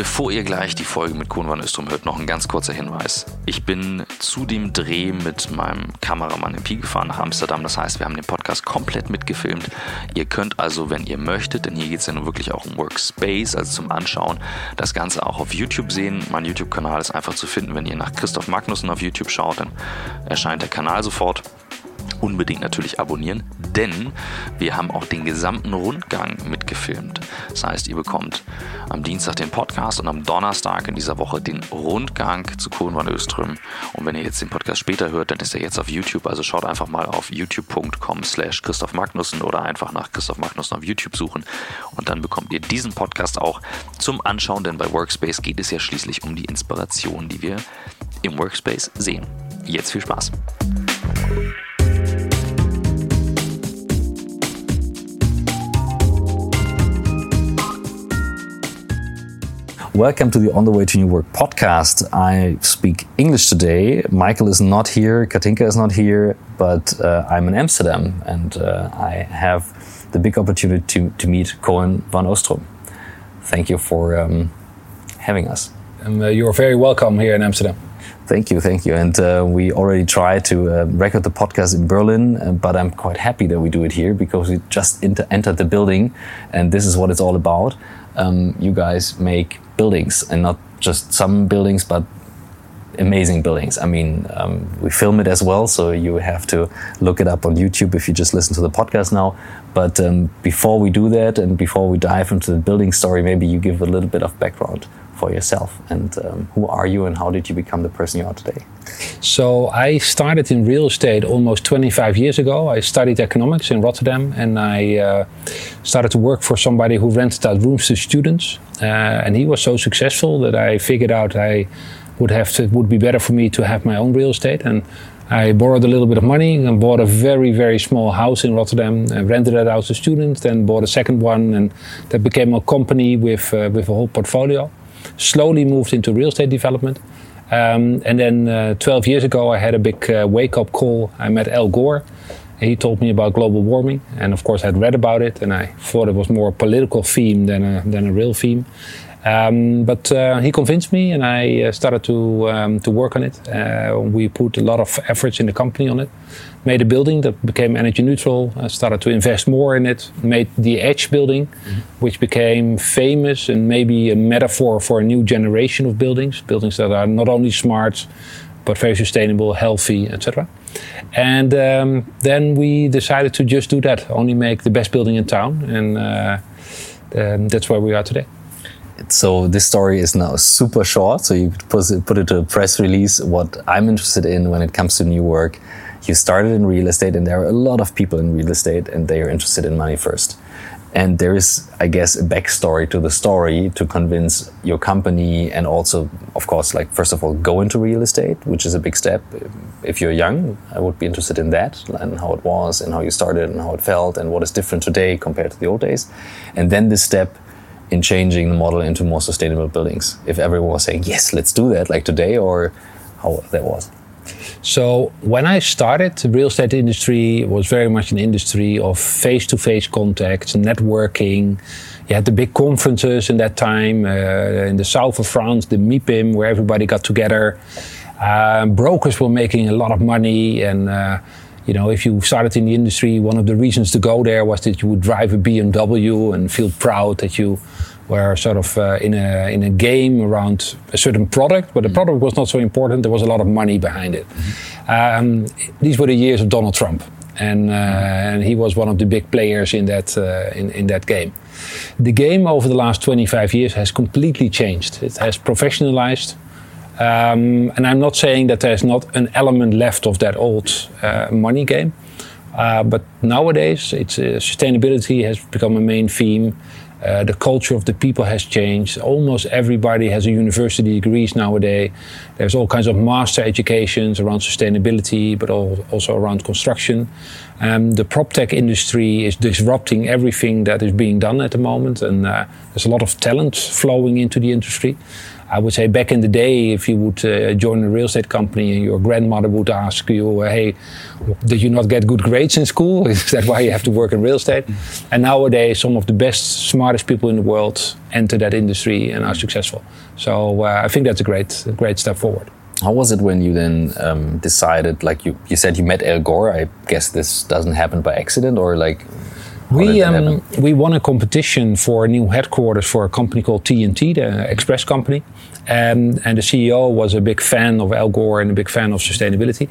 Bevor ihr gleich die Folge mit Kuhn van Östrom hört, noch ein ganz kurzer Hinweis. Ich bin zu dem Dreh mit meinem Kameramann im Pi gefahren nach Amsterdam. Das heißt, wir haben den Podcast komplett mitgefilmt. Ihr könnt also, wenn ihr möchtet, denn hier geht es ja nun wirklich auch um Workspace, also zum Anschauen, das Ganze auch auf YouTube sehen. Mein YouTube-Kanal ist einfach zu finden, wenn ihr nach Christoph Magnussen auf YouTube schaut, dann erscheint der Kanal sofort unbedingt natürlich abonnieren, denn wir haben auch den gesamten Rundgang mitgefilmt. Das heißt, ihr bekommt am Dienstag den Podcast und am Donnerstag in dieser Woche den Rundgang zu Kohlen van Öström. Und wenn ihr jetzt den Podcast später hört, dann ist er jetzt auf YouTube. Also schaut einfach mal auf youtube.com slash Christoph Magnussen oder einfach nach Christoph Magnussen auf YouTube suchen. Und dann bekommt ihr diesen Podcast auch zum Anschauen, denn bei Workspace geht es ja schließlich um die Inspiration, die wir im Workspace sehen. Jetzt viel Spaß. Welcome to the On the Way to New Work podcast. I speak English today. Michael is not here, Katinka is not here, but uh, I'm in Amsterdam and uh, I have the big opportunity to, to meet Coen van Oostrom. Thank you for um, having us. Um, uh, you're very welcome here in Amsterdam. Thank you, thank you. And uh, we already tried to uh, record the podcast in Berlin, uh, but I'm quite happy that we do it here because we just entered the building, and this is what it's all about. Um, you guys make buildings and not just some buildings, but amazing buildings. I mean, um, we film it as well, so you have to look it up on YouTube if you just listen to the podcast now. But um, before we do that and before we dive into the building story, maybe you give a little bit of background for yourself and um, who are you and how did you become the person you are today? So I started in real estate almost 25 years ago. I studied economics in Rotterdam and I uh, started to work for somebody who rented out rooms to students. Uh, and he was so successful that I figured out I would have to, it would be better for me to have my own real estate and I borrowed a little bit of money and bought a very, very small house in Rotterdam and rented it out to students, then bought a second one, and that became a company with, uh, with a whole portfolio slowly moved into real estate development. Um, and then uh, 12 years ago, I had a big uh, wake up call. I met Al Gore. He told me about global warming, and of course, I'd read about it, and I thought it was more a political theme than a, than a real theme. Um, but uh, he convinced me, and I uh, started to um, to work on it. Uh, we put a lot of efforts in the company on it. Made a building that became energy neutral. I started to invest more in it. Made the Edge building, mm-hmm. which became famous and maybe a metaphor for a new generation of buildings. Buildings that are not only smart, but very sustainable, healthy, etc. And um, then we decided to just do that. Only make the best building in town, and uh, um, that's where we are today so this story is now super short. So you could put it, put it to a press release. What I'm interested in when it comes to new work, you started in real estate, and there are a lot of people in real estate, and they are interested in money first. And there is, I guess, a backstory to the story to convince your company, and also, of course, like first of all, go into real estate, which is a big step. If you're young, I would be interested in that and how it was, and how you started, and how it felt, and what is different today compared to the old days. And then this step in changing the model into more sustainable buildings? If everyone was saying, yes, let's do that, like today, or how that was? So when I started, the real estate industry was very much an industry of face-to-face contacts, networking. You had the big conferences in that time uh, in the south of France, the MIPIM, where everybody got together. Uh, brokers were making a lot of money, and uh, you know, if you started in the industry, one of the reasons to go there was that you would drive a BMW and feel proud that you were sort of uh, in a in a game around a certain product, but the mm-hmm. product was not so important. There was a lot of money behind it. Mm-hmm. Um, these were the years of Donald Trump, and uh, mm-hmm. and he was one of the big players in that uh, in in that game. The game over the last 25 years has completely changed. It has professionalized. Um, and I'm not saying that there's not an element left of that old uh, money game, uh, but nowadays it's uh, sustainability has become a main theme. Uh, the culture of the people has changed. Almost everybody has a university degrees nowadays. There's all kinds of master educations around sustainability, but also around construction. Um, the prop tech industry is disrupting everything that is being done at the moment, and uh, there's a lot of talent flowing into the industry. I would say back in the day, if you would uh, join a real estate company and your grandmother would ask you, uh, "Hey, did you not get good grades in school? Is that why you have to work in real estate?" And nowadays, some of the best, smartest people in the world enter that industry and are successful. So uh, I think that's a great, great step forward. How was it when you then um, decided? Like you, you said you met Al Gore. I guess this doesn't happen by accident, or like we um, we won a competition for a new headquarters for a company called TNT, the express company, um, and the CEO was a big fan of Al Gore and a big fan of sustainability,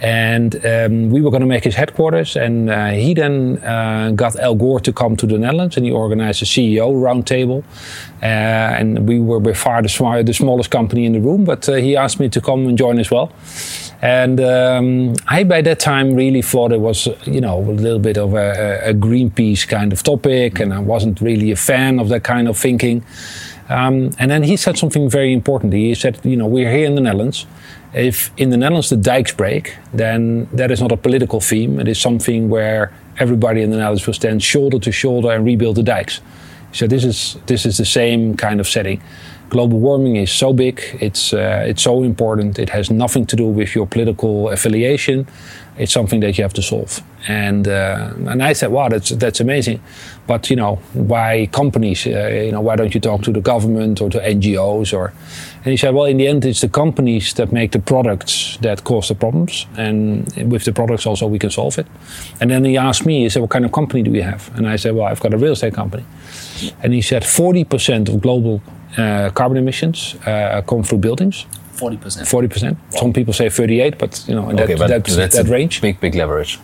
and um, we were going to make his headquarters, and uh, he then uh, got Al Gore to come to the Netherlands, and he organized a CEO roundtable, uh, and we were by far the, the, smallest company in the room, but uh, he asked me to come and join as well. And um, I, by that time, really thought it was, you know, a little bit of a, a Greenpeace kind of topic, and I wasn't really a fan of that kind of thinking. Um, and then he said something very important. He said, you know, we're here in the Netherlands. If in the Netherlands the dikes break, then that is not a political theme. It is something where everybody in the Netherlands will stand shoulder to shoulder and rebuild the dikes. So this is this is the same kind of setting global warming is so big, it's, uh, it's so important, it has nothing to do with your political affiliation. It's something that you have to solve. And, uh, and I said, wow, that's, that's amazing. But, you know, why companies? Uh, you know, why don't you talk to the government or to NGOs? Or, and he said, well, in the end, it's the companies that make the products that cause the problems. And with the products also, we can solve it. And then he asked me, he said, what kind of company do you have? And I said, well, I've got a real estate company. And he said, 40% of global uh, carbon emissions uh, come through buildings. 40%. 40%. Some people say 38, but you know, in okay, that, that, that's that range. Big, big leverage.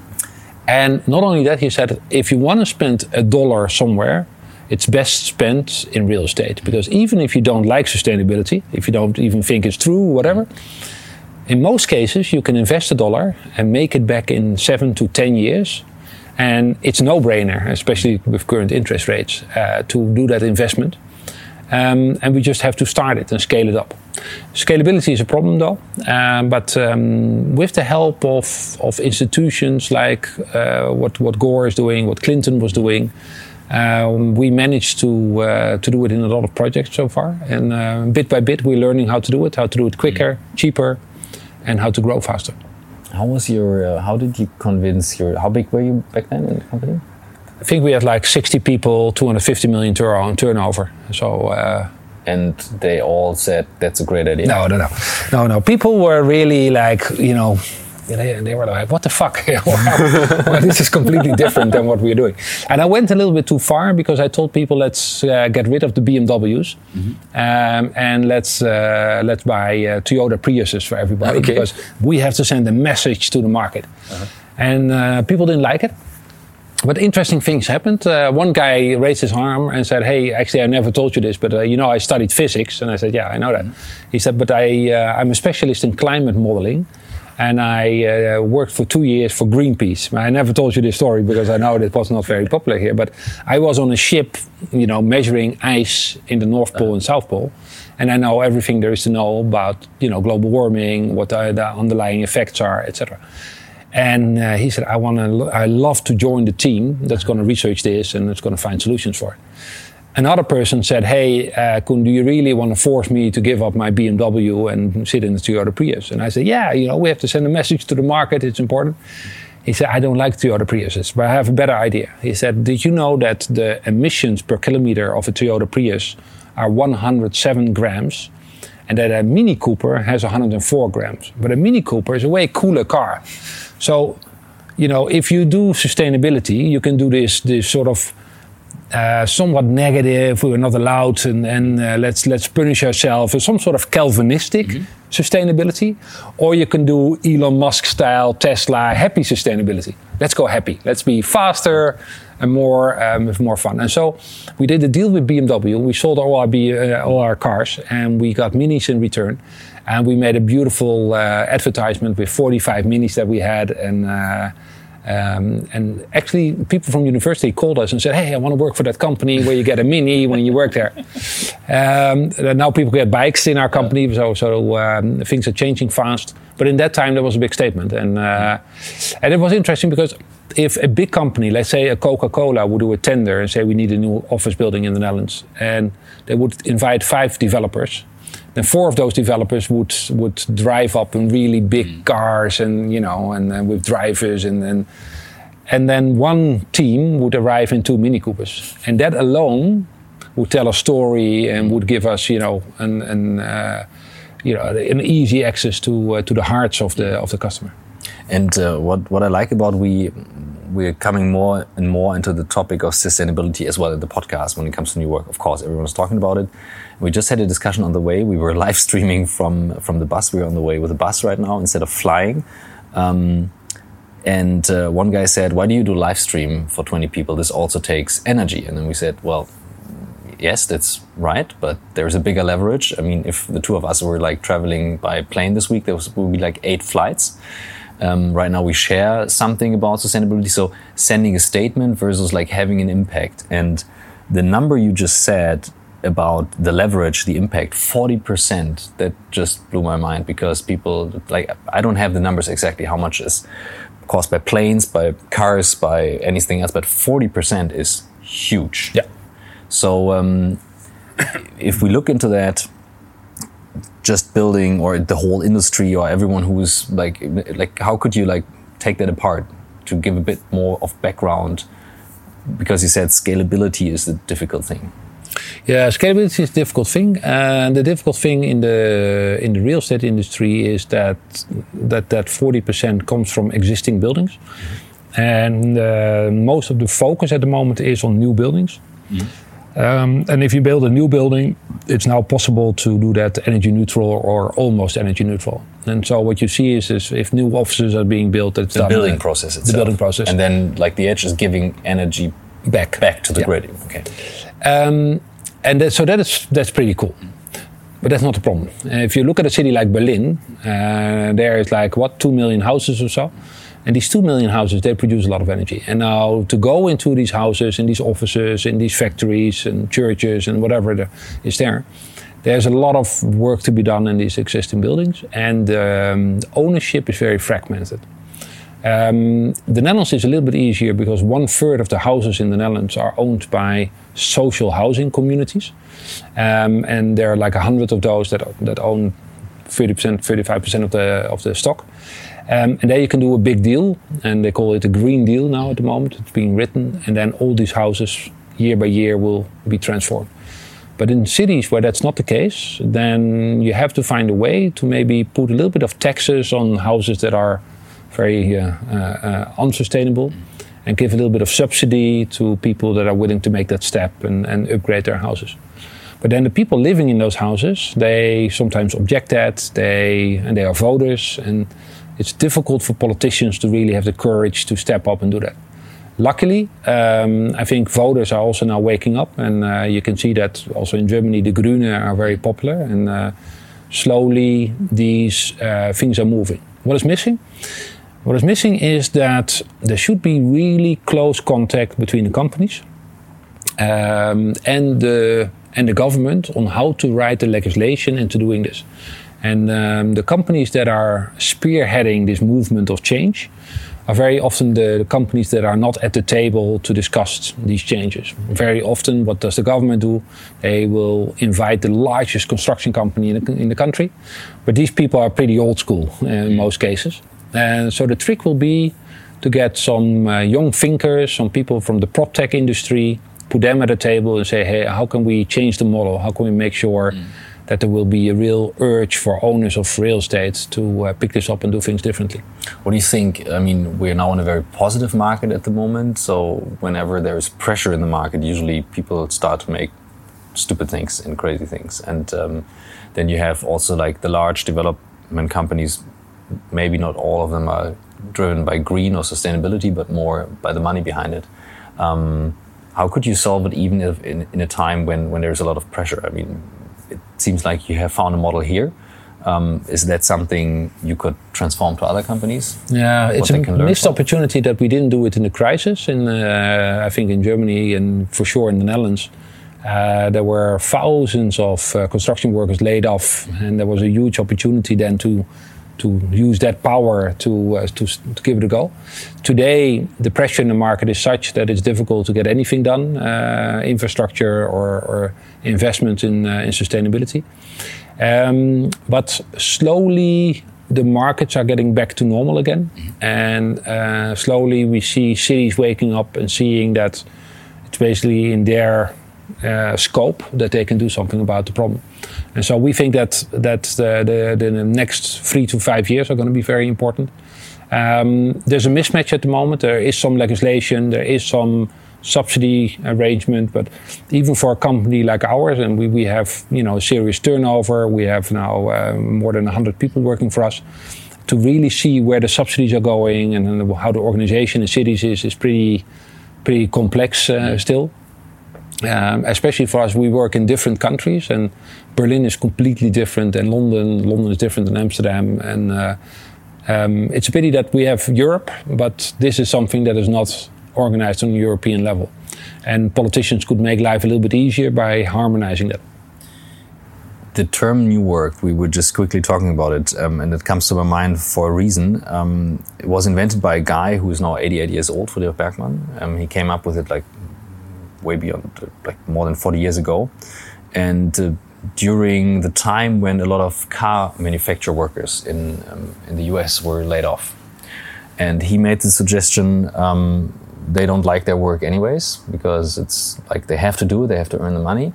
And not only that, he said, if you want to spend a dollar somewhere, it's best spent in real estate. Because even if you don't like sustainability, if you don't even think it's true, whatever, in most cases, you can invest a dollar and make it back in seven to 10 years. And it's no brainer, especially with current interest rates, uh, to do that investment. Um, and we just have to start it and scale it up. Scalability is a problem though, um, but um, with the help of, of institutions like uh, what, what Gore is doing, what Clinton was doing, um, we managed to, uh, to do it in a lot of projects so far. And uh, bit by bit, we're learning how to do it, how to do it quicker, mm. cheaper, and how to grow faster. How was your, uh, how did you convince your, how big were you back then in the company? I think we had like 60 people, 250 million euro turnover. So. Uh, and they all said that's a great idea. No, no, no, no, no. People were really like, you know, they, they were like, what the fuck? well, this is completely different than what we're doing. And I went a little bit too far because I told people, let's uh, get rid of the BMWs mm-hmm. um, and let's uh, let's buy uh, Toyota Priuses for everybody okay. because we have to send a message to the market. Uh-huh. And uh, people didn't like it. But interesting things happened. Uh, one guy raised his arm and said, "Hey, actually, I never told you this, but uh, you know, I studied physics." And I said, "Yeah, I know that." He said, "But I, uh, I'm a specialist in climate modeling." and I uh, worked for two years for Greenpeace. I never told you this story because I know that was not very popular here. But I was on a ship, you know, measuring ice in the North Pole and South Pole, and I know everything there is to know about, you know, global warming, what the underlying effects are, etc. And uh, he said, I want to, I love to join the team that's going to research this and that's going to find solutions for it. Another person said, Hey, uh, Coen, do you really want to force me to give up my BMW and sit in the Toyota Prius? And I said, Yeah, you know, we have to send a message to the market. It's important. He said, I don't like Toyota Priuses, but I have a better idea. He said, Did you know that the emissions per kilometer of a Toyota Prius are 107 grams? And that a Mini Cooper has 104 grams. But a Mini Cooper is a way cooler car. So, you know, if you do sustainability, you can do this this sort of uh, somewhat negative. We're not allowed, and, and uh, let's let's punish ourselves. Some sort of Calvinistic mm-hmm. sustainability, or you can do Elon Musk style Tesla happy sustainability. Let's go happy. Let's be faster and more um, with more fun. And so we did a deal with BMW. We sold all our B, uh, all our cars, and we got minis in return. And we made a beautiful uh, advertisement with 45 minis that we had. And, uh, um, and actually, people from university called us and said, Hey, I want to work for that company where you get a mini when you work there. Um, now people get bikes in our company, so, so um, things are changing fast. But in that time, there was a big statement. And, uh, and it was interesting because if a big company, let's say a Coca Cola, would do a tender and say, We need a new office building in the Netherlands, and they would invite five developers then four of those developers would would drive up in really big mm. cars and you know and, and with drivers and, and and then one team would arrive in two Mini Coopers, and that alone would tell a story and would give us, you know, an, an uh, you know, an easy access to uh, to the hearts of the of the customer. And uh, what what I like about we we're coming more and more into the topic of sustainability as well in the podcast when it comes to new work. Of course, everyone's talking about it. We just had a discussion on the way. We were live streaming from from the bus. We're on the way with the bus right now instead of flying. Um, and uh, one guy said, "Why do you do live stream for 20 people? This also takes energy." And then we said, "Well, yes, that's right, but there's a bigger leverage. I mean, if the two of us were like traveling by plane this week, there would be like eight flights." Um, right now, we share something about sustainability. So, sending a statement versus like having an impact. And the number you just said about the leverage, the impact, 40%, that just blew my mind because people, like, I don't have the numbers exactly how much is caused by planes, by cars, by anything else, but 40% is huge. Yeah. So, um, if we look into that, just building or the whole industry or everyone who's like like how could you like take that apart to give a bit more of background because you said scalability is the difficult thing yeah scalability is a difficult thing and the difficult thing in the in the real estate industry is that that that 40% comes from existing buildings mm-hmm. and uh, most of the focus at the moment is on new buildings mm-hmm. Um, and if you build a new building, it's now possible to do that energy neutral or almost energy neutral. And so what you see is, is if new offices are being built, it's the done, building process itself. The building process, and then like the edge is giving energy back back to the yeah. grid. Okay. Um, and that, so that is that's pretty cool. But that's not the problem. Uh, if you look at a city like Berlin, uh, there is like what two million houses or so. And these two million houses, they produce a lot of energy. And now to go into these houses, in these offices, in these factories and churches and whatever is there, there's a lot of work to be done in these existing buildings. And um, ownership is very fragmented. Um, the Netherlands is a little bit easier because one third of the houses in the Netherlands are owned by social housing communities. Um, and there are like a hundred of those that, that own 30%, 35% of the, of the stock. Um, and there you can do a big deal, and they call it a green deal now at the moment. It's being written, and then all these houses, year by year, will be transformed. But in cities where that's not the case, then you have to find a way to maybe put a little bit of taxes on houses that are very uh, uh, uh, unsustainable and give a little bit of subsidy to people that are willing to make that step and, and upgrade their houses. But then the people living in those houses, they sometimes object that, they, and they are voters, and it's difficult for politicians to really have the courage to step up and do that. Luckily, um, I think voters are also now waking up, and uh, you can see that also in Germany, the Grüne are very popular, and uh, slowly these uh, things are moving. What is missing? What is missing is that there should be really close contact between the companies um, and the and the government on how to write the legislation into doing this. And um, the companies that are spearheading this movement of change are very often the, companies that are not at the table to discuss these changes. Very often, what does the government do? They will invite the largest construction company in the, in the country, but these people are pretty old school in most cases. And so the trick will be to get some uh, young thinkers, some people from the prop tech industry, put them at a table and say, hey, how can we change the model? How can we make sure? Mm that there will be a real urge for owners of real estate to uh, pick this up and do things differently. What do you think? I mean, we're now in a very positive market at the moment. So whenever there's pressure in the market, usually people start to make stupid things and crazy things. And um, then you have also like the large development companies. Maybe not all of them are driven by green or sustainability, but more by the money behind it. Um, how could you solve it even if in, in a time when, when there's a lot of pressure? I mean, it seems like you have found a model here. Um, is that something you could transform to other companies? Yeah, it's a missed opportunity that we didn't do it in the crisis. In uh, I think in Germany and for sure in the Netherlands, uh, there were thousands of uh, construction workers laid off, and there was a huge opportunity then to to use that power to, uh, to, to give it a go. Today, the pressure in the market is such that it's difficult to get anything done, uh, infrastructure or, or investment in, uh, in sustainability. Um, but slowly, the markets are getting back to normal again, and uh, slowly we see cities waking up and seeing that it's basically in their uh, scope that they can do something about the problem. And so we think that that the, the, the next three to five years are going to be very important. Um, there's a mismatch at the moment. There is some legislation, there is some subsidy arrangement, but even for a company like ours, and we, we have you know serious turnover, we have now uh, more than 100 people working for us. To really see where the subsidies are going and how the organization in cities is is pretty pretty complex uh, still. Um, especially for us, we work in different countries, and Berlin is completely different than London. London is different than Amsterdam, and uh, um, it's a pity that we have Europe, but this is something that is not organized on a European level. And politicians could make life a little bit easier by harmonizing that. The term new work, we were just quickly talking about it, um, and it comes to my mind for a reason. Um, it was invented by a guy who is now 88 years old, Frithjof Bergmann. Um, he came up with it like way beyond, like more than 40 years ago. And uh, during the time when a lot of car manufacturer workers in, um, in the US were laid off. And he made the suggestion um, they don't like their work anyways because it's like they have to do it, they have to earn the money.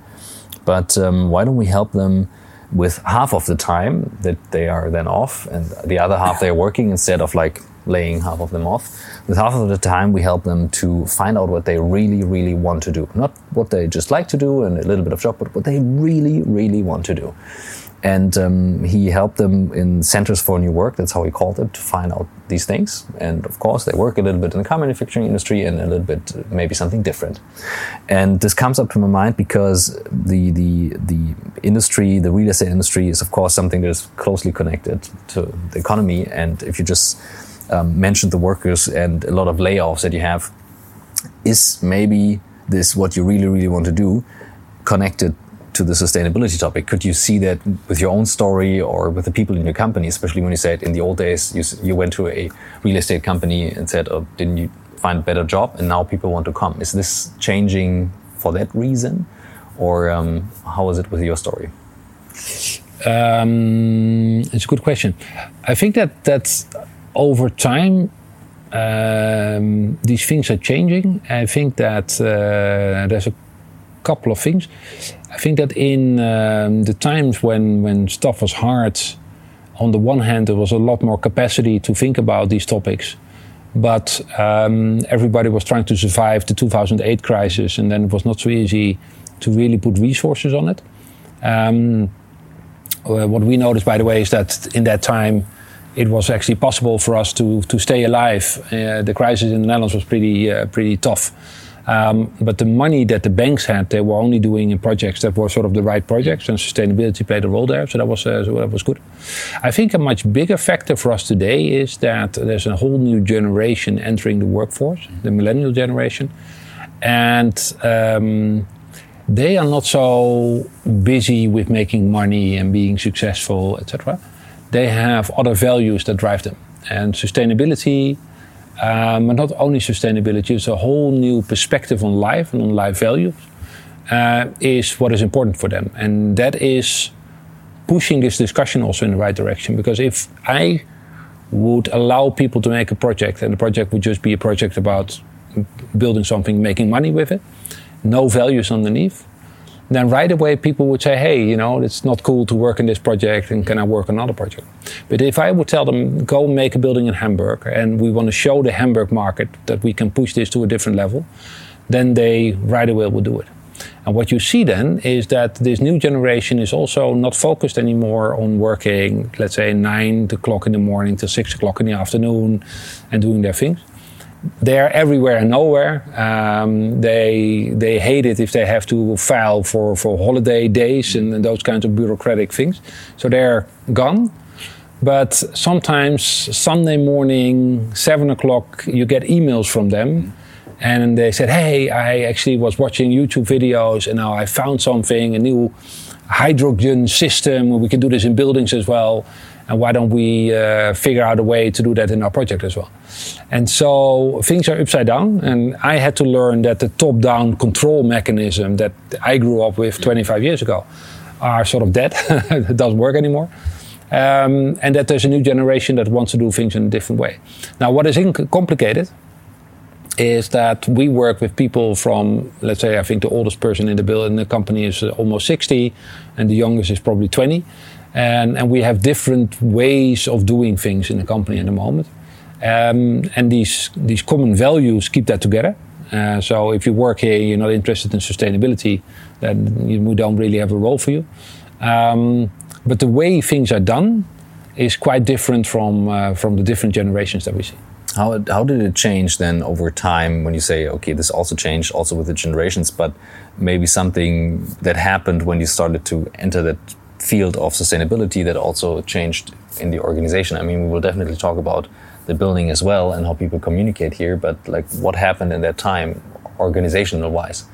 But um, why don't we help them with half of the time that they are then off and the other half they're working instead of like laying half of them off. With half of the time, we help them to find out what they really, really want to do. Not what they just like to do and a little bit of job, but what they really, really want to do. And um, he helped them in centers for new work. That's how he called it to find out these things. And of course, they work a little bit in the car manufacturing industry and a little bit maybe something different. And this comes up to my mind because the the the industry, the real estate industry, is of course something that is closely connected to the economy. And if you just um, mentioned the workers and a lot of layoffs that you have, is maybe this what you really really want to do connected to the sustainability topic. Could you see that with your own story or with the people in your company, especially when you said in the old days you, you went to a real estate company and said, oh, didn't you find a better job? And now people want to come. Is this changing for that reason? Or um, how is it with your story? Um, it's a good question. I think that that over time um, these things are changing. I think that uh, there's a couple of things. I think that in um, the times when, when stuff was hard, on the one hand, there was a lot more capacity to think about these topics. But um, everybody was trying to survive the 2008 crisis, and then it was not so easy to really put resources on it. Um, uh, what we noticed, by the way, is that in that time, it was actually possible for us to to stay alive. Uh, the crisis in the Netherlands was pretty uh, pretty tough. Um, but the money that the banks had, they were only doing in projects that were sort of the right projects, and sustainability played a role there. So that was uh, so that was good. I think a much bigger factor for us today is that there's a whole new generation entering the workforce, the millennial generation, and um, they are not so busy with making money and being successful, etc. They have other values that drive them, and sustainability um, but not only sustainability, it's a whole new perspective on life and on life values uh, is what is important for them. And that is pushing this discussion also in the right direction. Because if I would allow people to make a project and the project would just be a project about building something, making money with it, no values underneath, then right away people would say, hey, you know, it's not cool to work in this project and can I work on another project? But if I would tell them, go make a building in Hamburg and we want to show the Hamburg market that we can push this to a different level, then they right away will do it. And what you see then is that this new generation is also not focused anymore on working, let's say, nine o'clock in the morning till six o'clock in the afternoon and doing their things they're everywhere and nowhere. Um, they they hate it if they have to file for, for holiday days and, and, those kinds of bureaucratic things. So they're gone. But sometimes Sunday morning, seven o'clock, you get emails from them, and they said, "Hey, I actually was watching YouTube videos, and now I found something, a new hydrogen system. We can do this in buildings as well." and why don't we uh, figure out a way to do that in our project as well? And so things are upside down, and I had to learn that the top-down control mechanism that I grew up with 25 years ago are sort of dead. it doesn't work anymore. Um, and that there's a new generation that wants to do things in a different way. Now, what is complicated is that we work with people from, let's say, I think the oldest person in the building in the company is almost 60, and the youngest is probably 20. And, and we have different ways of doing things in the company at the moment. Um, and these, these common values keep that together. Uh, so if you work here, you're not interested in sustainability, then you, we don't really have a role for you. Um, but the way things are done is quite different from uh, from the different generations that we see. How, how did it change then over time when you say, okay, this also changed also with the generations, but maybe something that happened when you started to enter that field of sustainability that also changed in the organization? I mean, we will definitely talk about the building as well and how people communicate here. But like, what happened in that time, organizational wise?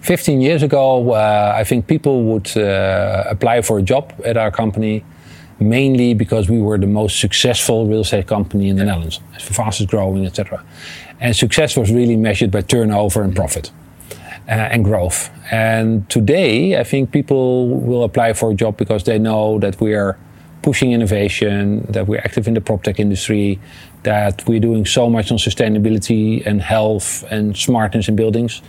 15 years ago, uh, I think people would uh, apply for a job at our company mainly because we were the most successful real estate company in the Netherlands, fastest growing, etc. And success was really measured by turnover and profit uh, and growth. And today, I think people will apply for a job because they know that we are pushing innovation, that we're active in the prop tech industry, that we're doing so much on sustainability and health and smartness in buildings.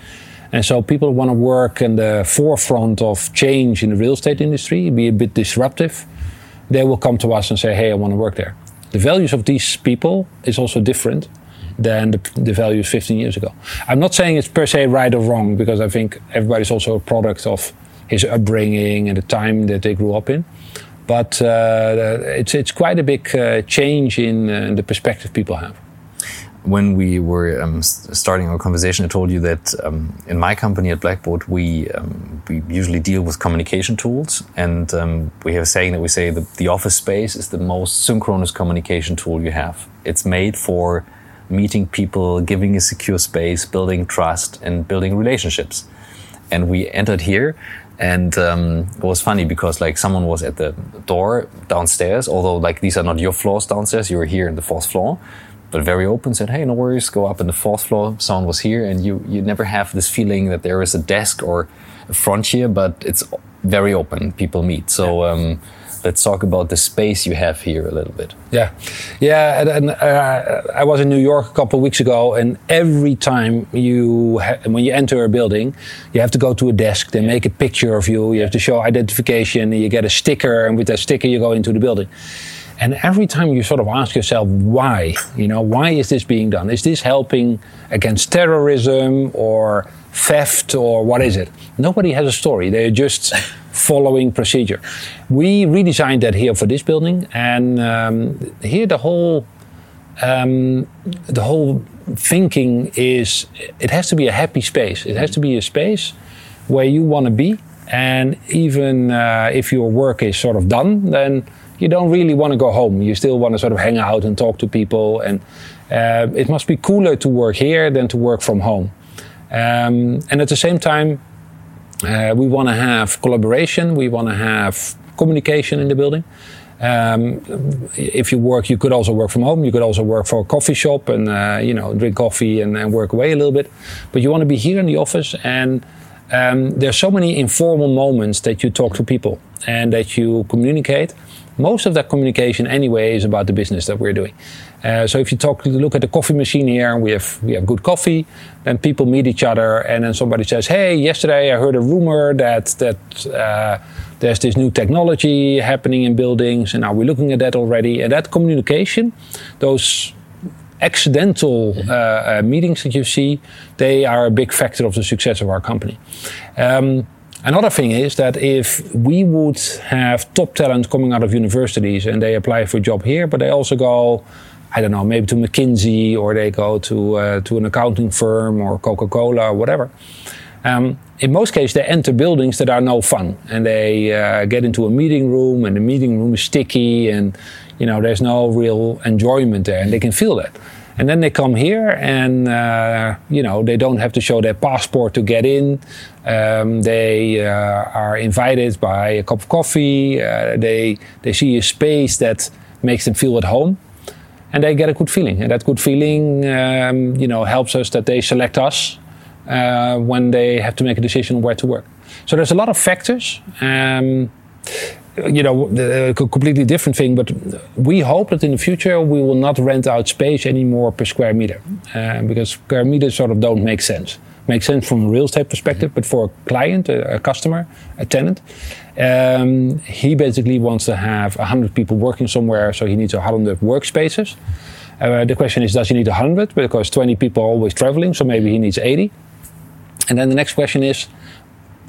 And so people want to work in the forefront of change in the real estate industry, be a bit disruptive. They will come to us and say, hey, I want to work there. The values of these people is also different than the, the values 15 years ago. I'm not saying it's per se right or wrong because I think everybody's also a product of his upbringing and the time that they grew up in. But uh, it's, it's quite a big uh, change in uh, the perspective people have. When we were um, starting our conversation, I told you that um, in my company at Blackboat, we um, we usually deal with communication tools, and um, we have a saying that we say that the office space is the most synchronous communication tool you have. It's made for meeting people, giving a secure space, building trust, and building relationships. And we entered here, and um, it was funny because like someone was at the door downstairs although like these are not your floors downstairs you were here in the fourth floor but very open said hey no worries go up in the fourth floor. Someone was here and you you never have this feeling that there is a desk or a frontier, but it's very open people meet. So um, let's talk about the space you have here a little bit. Yeah, yeah. And, and uh, I was in New York a couple of weeks ago, and every time you when you enter a building, you have to go to a desk. They make a picture of you. You have to show identification. You get a sticker, and with that sticker, you go into the building. And every time you sort of ask yourself why, you know, why is this being done? Is this helping against terrorism or theft or what is it? Nobody has a story. They're just following procedure. We redesigned that here for this building, and um, here the whole um, the whole thinking is it has to be a happy space. It has to be a space where you want to be, and even uh, if your work is sort of done, then you don't really want to go home. You still want to sort of hang out and talk to people, and uh, it must be cooler to work here than to work from home. Um, and at the same time, uh, we want to have collaboration. We want to have communication in the building. Um, if you work, you could also work from home. You could also work for a coffee shop and uh, you know drink coffee and, and, work away a little bit. But you want to be here in the office, and um, there's so many informal moments that you talk to people and that you communicate. Most of that communication, anyway, is about the business that we're doing. Uh, so if you talk, look at the coffee machine here, we have we have good coffee. Then people meet each other, and then somebody says, "Hey, yesterday I heard a rumor that that uh, there's this new technology happening in buildings, and are we looking at that already?" And that communication, those accidental uh, uh, meetings that you see, they are a big factor of the success of our company. Um, Another thing is that if we would have top talent coming out of universities and they apply for a job here, but they also go I don't know, maybe to McKinsey or they go to uh, to an accounting firm or Coca Cola or whatever. Um, in most cases, they enter buildings that are no fun, and they uh, get into a meeting room, and the meeting room is sticky, and you know there's no real enjoyment there, and they can feel that. And then they come here, and uh, you know they don't have to show their passport to get in. Um, they uh, are invited by a cup of coffee. Uh, they they see a space that makes them feel at home and they get a good feeling. And that good feeling, um, you know, helps us that they select us uh, when they have to make a decision where to work. So there's a lot of factors. Um, you know, a completely different thing. But we hope that in the future we will not rent out space anymore per square meter, uh, because square meters sort of don't make sense. Make sense from a real estate perspective, but for a client, a, a customer, a tenant, um, he basically wants to have 100 people working somewhere, so he needs 100 workspaces. Uh, the question is, does he need 100? Because 20 people are always traveling, so maybe he needs 80. And then the next question is,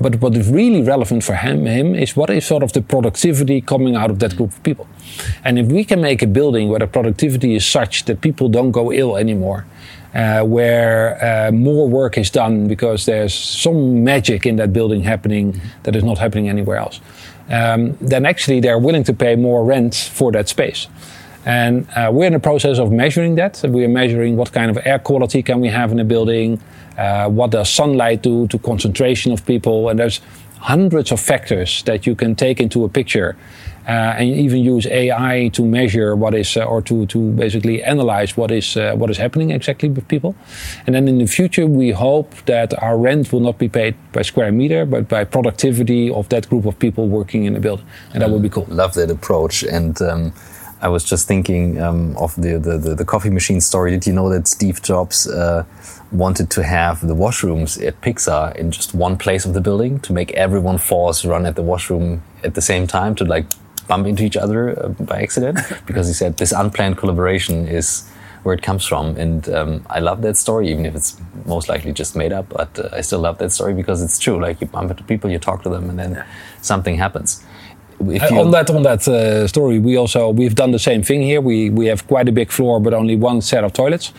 but what is really relevant for him, him is what is sort of the productivity coming out of that group of people. And if we can make a building where the productivity is such that people don't go ill anymore, uh, where uh, more work is done because there's some magic in that building happening that is not happening anywhere else, um, then actually they're willing to pay more rent for that space. And uh, we're in the process of measuring that. We are measuring what kind of air quality can we have in a building, uh, what does sunlight do to concentration of people, and there's hundreds of factors that you can take into a picture. Uh, and even use AI to measure what is, uh, or to, to basically analyze what is uh, what is happening exactly with people. And then in the future, we hope that our rent will not be paid by square meter, but by productivity of that group of people working in the building, and that would be cool. Love that approach. And um, I was just thinking um, of the, the, the the coffee machine story. Did you know that Steve Jobs? Uh, wanted to have the washrooms at Pixar in just one place of the building to make everyone force run at the washroom at the same time to like bump into each other uh, by accident because he said this unplanned collaboration is where it comes from and um, I love that story even if it's most likely just made up but uh, I still love that story because it's true like you bump into people you talk to them and then yeah. something happens uh, on that on that uh, story, we also we've done the same thing here. We we have quite a big floor, but only one set of toilets,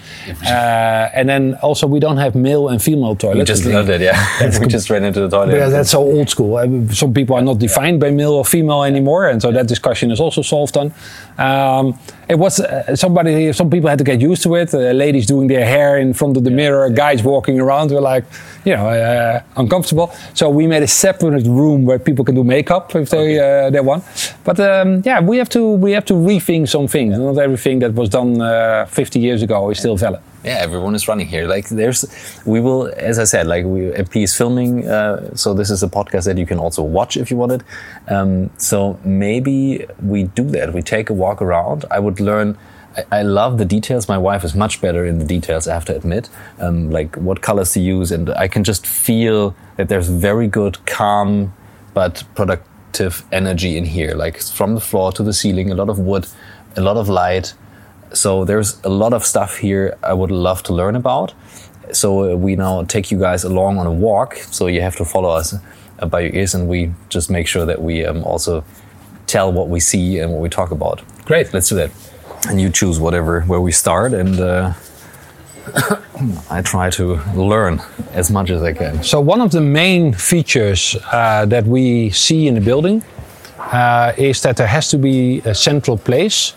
uh, and then also we don't have male and female toilets. We just loved it, yeah. we just ran into the toilet. Yeah, that's so old school. Uh, some people are not defined by male or female anymore, and so that discussion is also solved on. Um, it was uh, somebody. Some people had to get used to it. Uh, ladies doing their hair in front of the mirror, guys walking around were like, you know, uh, uncomfortable. So we made a separate room where people can do makeup if they okay. uh, they want. But um, yeah, we have to we have to rethink some things. Not everything that was done uh, 50 years ago is still valid yeah, everyone is running here. Like there's, we will, as I said, like we MP is filming, uh, so this is a podcast that you can also watch if you wanted. Um, so maybe we do that. We take a walk around. I would learn. I, I love the details. My wife is much better in the details. I have to admit, um, like what colors to use, and I can just feel that there's very good, calm, but productive energy in here. Like from the floor to the ceiling, a lot of wood, a lot of light so there's a lot of stuff here I would love to learn about. So we now take you guys along on a walk. So you have to follow us uh, by your ears, and we just make sure that we um, also tell what we see and what we talk about. Great, let's do that. And you choose whatever where we start, and uh, I try to learn as much as I can. So one of the main features uh, that we see in the building uh, is that there has to be a central place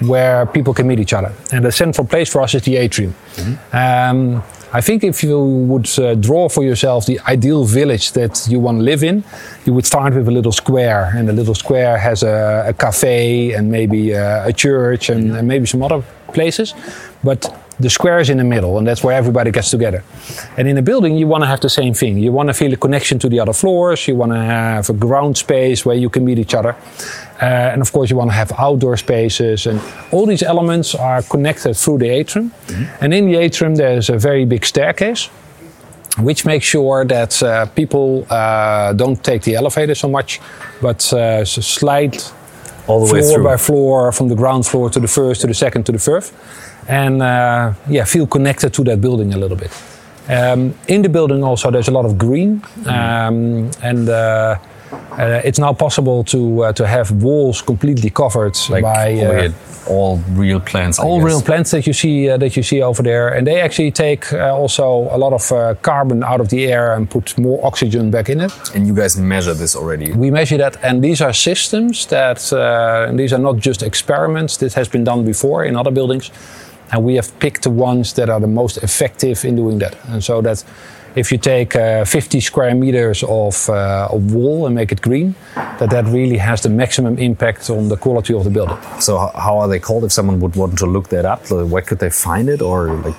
where people can meet each other. And the central place for us is the atrium. Mm-hmm. Um, I think if you would uh, draw for yourself the ideal village that you want to live in, you would start with a little square, and the little square has a, a cafe and maybe a, uh, a church and, and maybe some other places. But the square is in the middle, and that's where everybody gets together. And in a building, you want to have the same thing. You want to feel a connection to the other floors. You want to have a ground space where you can meet each other. Uh, and of course, you want to have outdoor spaces. And all these elements are connected through the atrium. Mm-hmm. And in the atrium, there's a very big staircase, which makes sure that uh, people uh, don't take the elevator so much, but uh, slide all the floor way through. by floor from the ground floor to the first, to the second, to the first and uh, yeah, feel connected to that building a little bit. Um, in the building also, there's a lot of green, um, and uh, uh, it's now possible to uh, to have walls completely covered like by uh, all real plants. all real plants that you see uh, that you see over there, and they actually take also a lot of carbon out of the air and put more oxygen back in it. And you guys measure this already? We measure that, and these are systems that these are not just experiments. This has been done before in other buildings. And we have picked the ones that are the most effective in doing that. And so that if you take uh, 50 square meters of, uh, of wall and make it green, that that really has the maximum impact on the quality of the building. So how are they called? If someone would want to look that up, where could they find it, or like?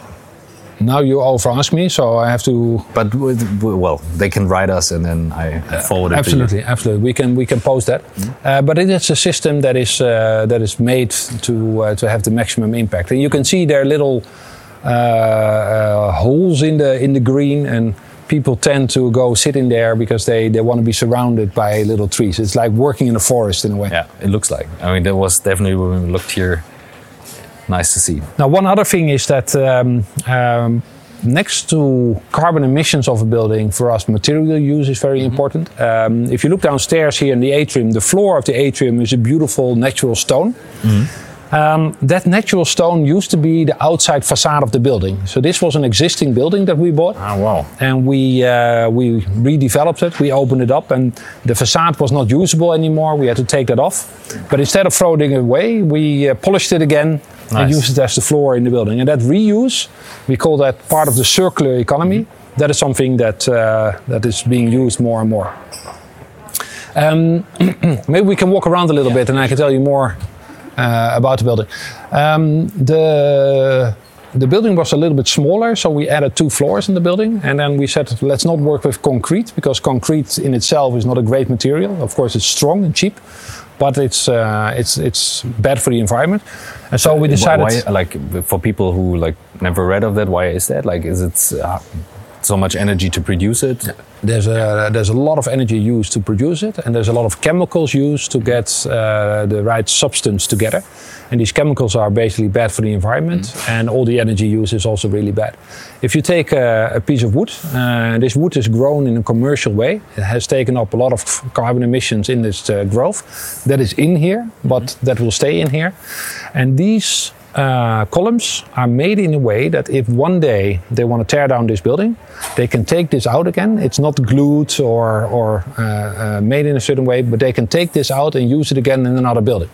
Now you over ask me, so I have to. But with, well, they can write us, and then I forward it. Absolutely, absolutely. We can we can post that. Uh, but it is a system that is uh, that is made to uh, to have the maximum impact, and you can see there are little uh, uh, holes in the in the green and. People tend to go sit in there because they, they want to be surrounded by little trees. It's like working in a forest in a way. Yeah, it looks like. I mean, that was definitely when we looked here nice to see. Now, one other thing is that um, um, next to carbon emissions of a building, for us, material use is very important. Um, if you look downstairs here in the atrium, the floor of the atrium is a beautiful natural stone. Um, that natural stone used to be the outside facade of the building. So this was an existing building that we bought. Ah, wow. And we uh, we redeveloped it. We opened it up, and the facade was not usable anymore. We had to take that off. But instead of throwing it away, we uh, polished it again and use it as the floor in the building. And that reuse, we call that part of the circular economy. That is something that uh, that is being used more and more. Um, maybe we can walk around a little bit, and I can tell you more uh, about the building. Um, the the building was a little bit smaller, so we added two floors in the building, and then we said let's not work with concrete because concrete in itself is not a great material. Of course, it's strong and cheap, but it's uh, it's it's bad for the environment, and so we decided. Why, like, for people who like never read of that, why is that? Like, is it uh, so much energy to produce it? there's a there's a lot of energy used to produce it, and there's a lot of chemicals used to get uh, the right substance together. And these chemicals are basically bad for the environment, and all the energy use is also really bad. If you take a, a piece of wood, uh, this wood is grown in a commercial way. It has taken up a lot of carbon emissions in this uh, growth. That is in here, but that will stay in here. And these uh, columns are made in a way that if one day they want to tear down this building, they can take this out again. It's not glued or, or uh, uh, made in a certain way, but they can take this out and use it again in another building.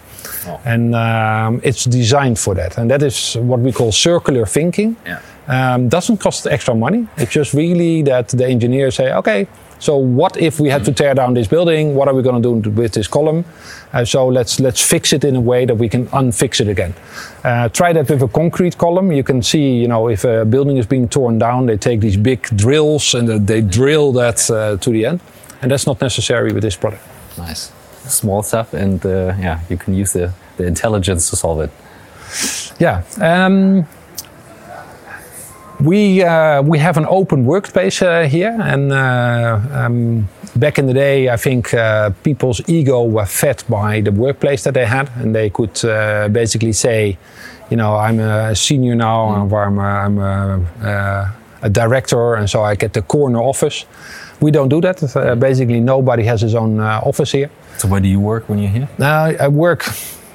And um, it's designed for that. And that is what we call circular thinking. Yeah. Um, doesn't cost extra money. It's just really that the engineers say, okay, so what if we had to tear down this building? What are we going to do with this column? Uh, so let's let's fix it in a way that we can unfix it again. Uh, try that with a concrete column. You can see, you know, if a building is being torn down, they take these big drills and uh, they drill that uh, to the end, and that's not necessary with this product. Nice. Small stuff, and uh, yeah, you can use the, the intelligence to solve it. Yeah. Um, we uh, we have an open workspace uh, here, and uh, um, back in the day, I think uh, people's ego were fed by the workplace that they had, and they could uh, basically say, you know, I'm a senior now, or I'm, a, I'm a, uh, a director, and so I get the corner office. We don't do that. Uh, basically, nobody has his own uh, office here. So where do you work when you're here? Now I work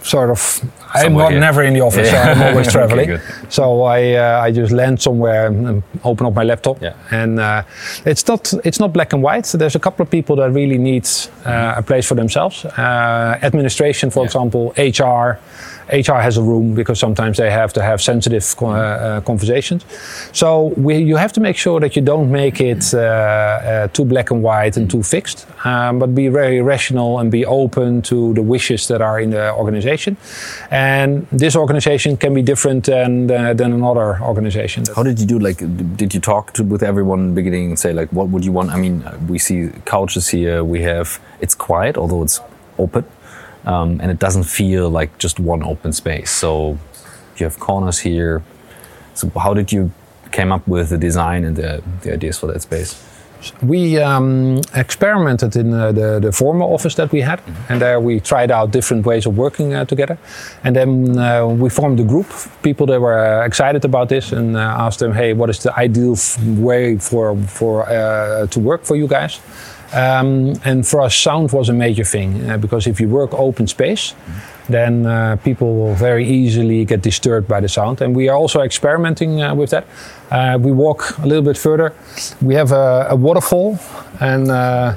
sort of. I'm not here. never in the office. Yeah. so I'm always traveling. good. so I uh, I just land somewhere and open up my laptop. Yeah. And uh, it's not it's not black and white. There's a couple of people that really need uh, a place for themselves. Uh, administration, for Yeah. example, HR. HR has a room because sometimes they have to have sensitive uh, uh, conversations. So we, you have to make sure that you don't make it uh, uh, too black and white and too fixed, um, but be very rational and be open to the wishes that are in the organization. And this organization can be different than uh, than another organization. How did you do? Like, did you talk to with everyone in the beginning and say like, what would you want? I mean, we see couches here. We have it's quiet, although it's open, um, and it doesn't feel like just one open space. So you have corners here. So how did you came up with the design and the, the ideas for that space? We um, experimented in uh, the, the former office that we had, and there we tried out different ways of working uh, together. And then uh, we formed a group, people that were excited about this, and uh, asked them, "Hey, what is the ideal way for for uh, to work for you guys?" Um, and for us, sound was a major thing because if you work open space, then uh, people will very easily get disturbed by the sound. And we are also experimenting uh, with that. Uh, we walk a little bit further. We have a, a waterfall, and uh,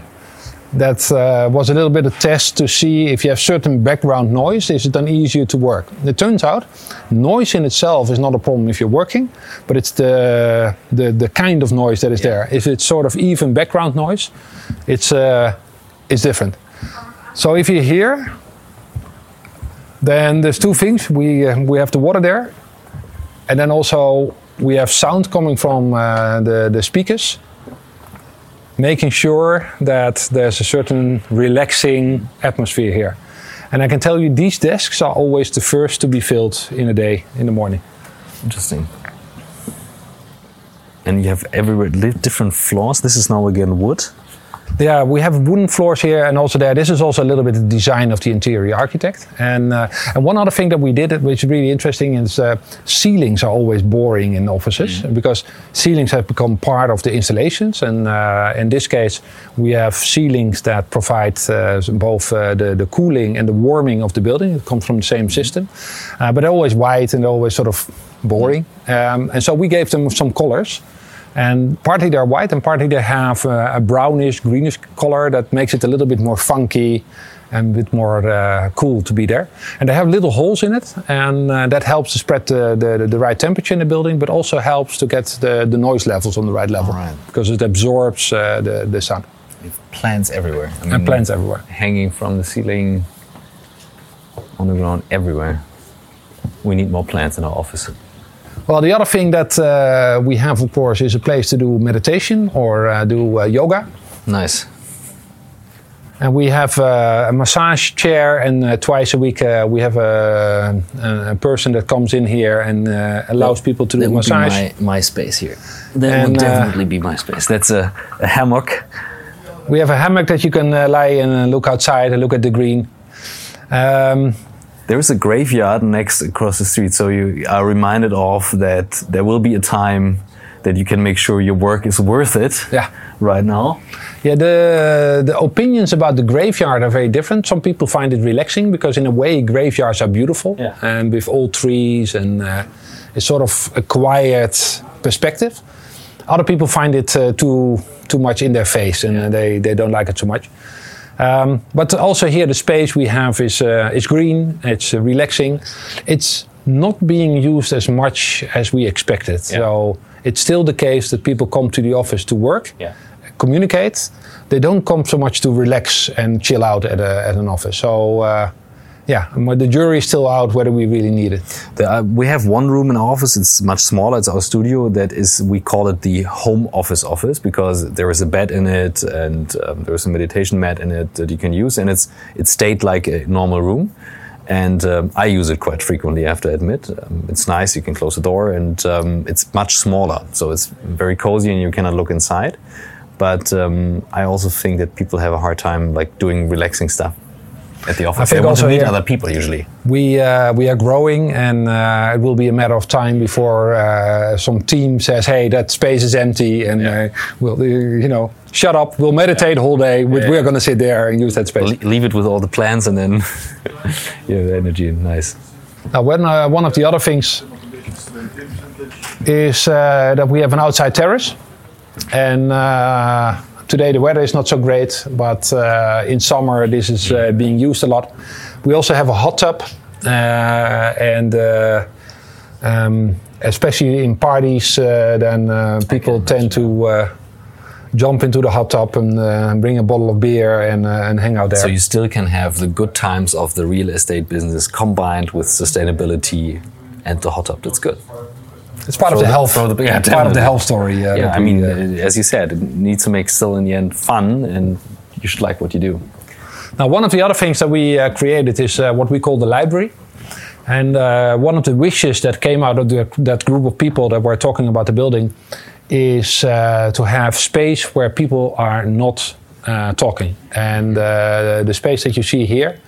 that uh, was a little bit of test to see if you have certain background noise, is it then easier to work? It turns out noise in itself is not a problem if you're working, but it's the the, the kind of noise that is there. If it's sort of even background noise, it's uh, it's different. So if you hear, then there's two things. We uh, we have the water there, and then also we have sound coming from uh, the, the speakers, making sure that there's a certain relaxing atmosphere here. And I can tell you, these desks are always the first to be filled in a day, in the morning. Interesting. And you have everywhere different floors. This is now again wood. Yeah, we have wooden floors here, and also there. This is also a little bit the design of the interior architect. And uh, and one other thing that we did, which is really interesting, is uh, ceilings are always boring in offices because ceilings have become part of the installations. And uh, in this case, we have ceilings that provide uh, both uh, the the cooling and the warming of the building. It comes from the same system, uh, but they're always white and they're always sort of boring. Um, and so we gave them some colors. And partly they're white, and partly they have uh, a brownish, greenish color that makes it a little bit more funky and a bit more uh, cool to be there. And they have little holes in it, and uh, that helps to spread the, the, the right temperature in the building, but also helps to get the, the noise levels on the right level Alright. because it absorbs uh, the, the sound. Plants everywhere. I And plants everywhere. hanging from the ceiling, on the ground, everywhere. We need more plants in our office. Well, the other thing that uh, we have, of course, is a place to do meditation or uh, do uh, yoga. Nice. And we have uh, a massage chair, and uh, twice a week uh, we have a, a, a person that comes in here and uh, allows people to do massage. That would my, my space here. That And, would definitely be my space. That's a, a hammock. We have a hammock that you can uh, lie in and look outside and look at the green. Um, There is a graveyard next across the street, so you are reminded of that there will be a time that you can make sure your work is worth it. Yeah. Right now. yeah, the the opinions about the graveyard are very different. Some people find it relaxing because, in a way, graveyards are beautiful Yeah. and with old trees and uh, it's sort of a quiet perspective. Other people find it uh, too too much in their face and uh, they they don't like it so much. Um, but also here, the space we have is uh, is green. It's uh, relaxing. It's not being used as much as we expected. So it's still the case that people come to the office to work, Yeah. communicate. They don't come so much to relax and chill out at, a, at an office. So uh, yeah, but the jury is still out whether we really need it. The, uh, we have one room in our office. It's much smaller. It's our studio. That is, we call it the home office office because there is a bed in it and um, there is a meditation mat in it that you can use, and it's it stayed like a normal room. And um, I use it quite frequently. I have to admit, um, it's nice. You can close the door, and um, it's much smaller, so it's very cozy, and you cannot look inside. But um, I also think that people have a hard time like doing relaxing stuff at the office. think they want to also meet other people usually. We uh, we are growing, and uh, it will be a matter of time before uh, some team says, "Hey, that space is empty," and uh, we'll uh, you know shut up. We'll meditate the whole day. but We're going to sit there and use that space. Le- leave it with all the plans, and then you have the energy. Nice. Now, when, uh, one of the other things is uh, that we have an outside terrace, and uh, today the weather is not so great, but uh, in summer this is uh, being used a lot. We also have a hot tub, uh, and uh, um, especially in parties, uh, then uh, people tend to. Uh, Jump into the hot tub and uh, bring a bottle of beer and, uh, and hang out there. So you still can have the good times of the real estate business combined with sustainability and the hot tub. That's good. It's part of the the- health. the- yeah, it's part of the health story. Uh, Yeah, I mean, uh, uh, as you said, it needs to make still in the end fun, and you should like what you do. Now, one of the other things that we uh, created is uh, what we call the library. And uh, one of the wishes that came out of the, that group of people that were talking about the building is uh, to have space where people are not uh, talking. And uh, the space that you see here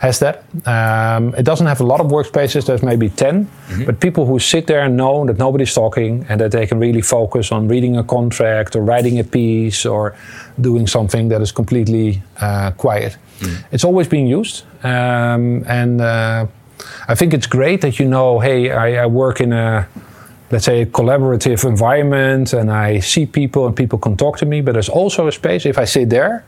has that. Um, it doesn't have a lot of workspaces, there's maybe 10, but people who sit there and know that nobody's talking and that they can really focus on reading a contract or writing a piece or doing something that is completely uh, quiet. It's always being used. Um, and uh, I think it's great that you know, hey, I, I work in a let's say a collaborative environment and I see people and people can talk to me, but there's also a space if I sit there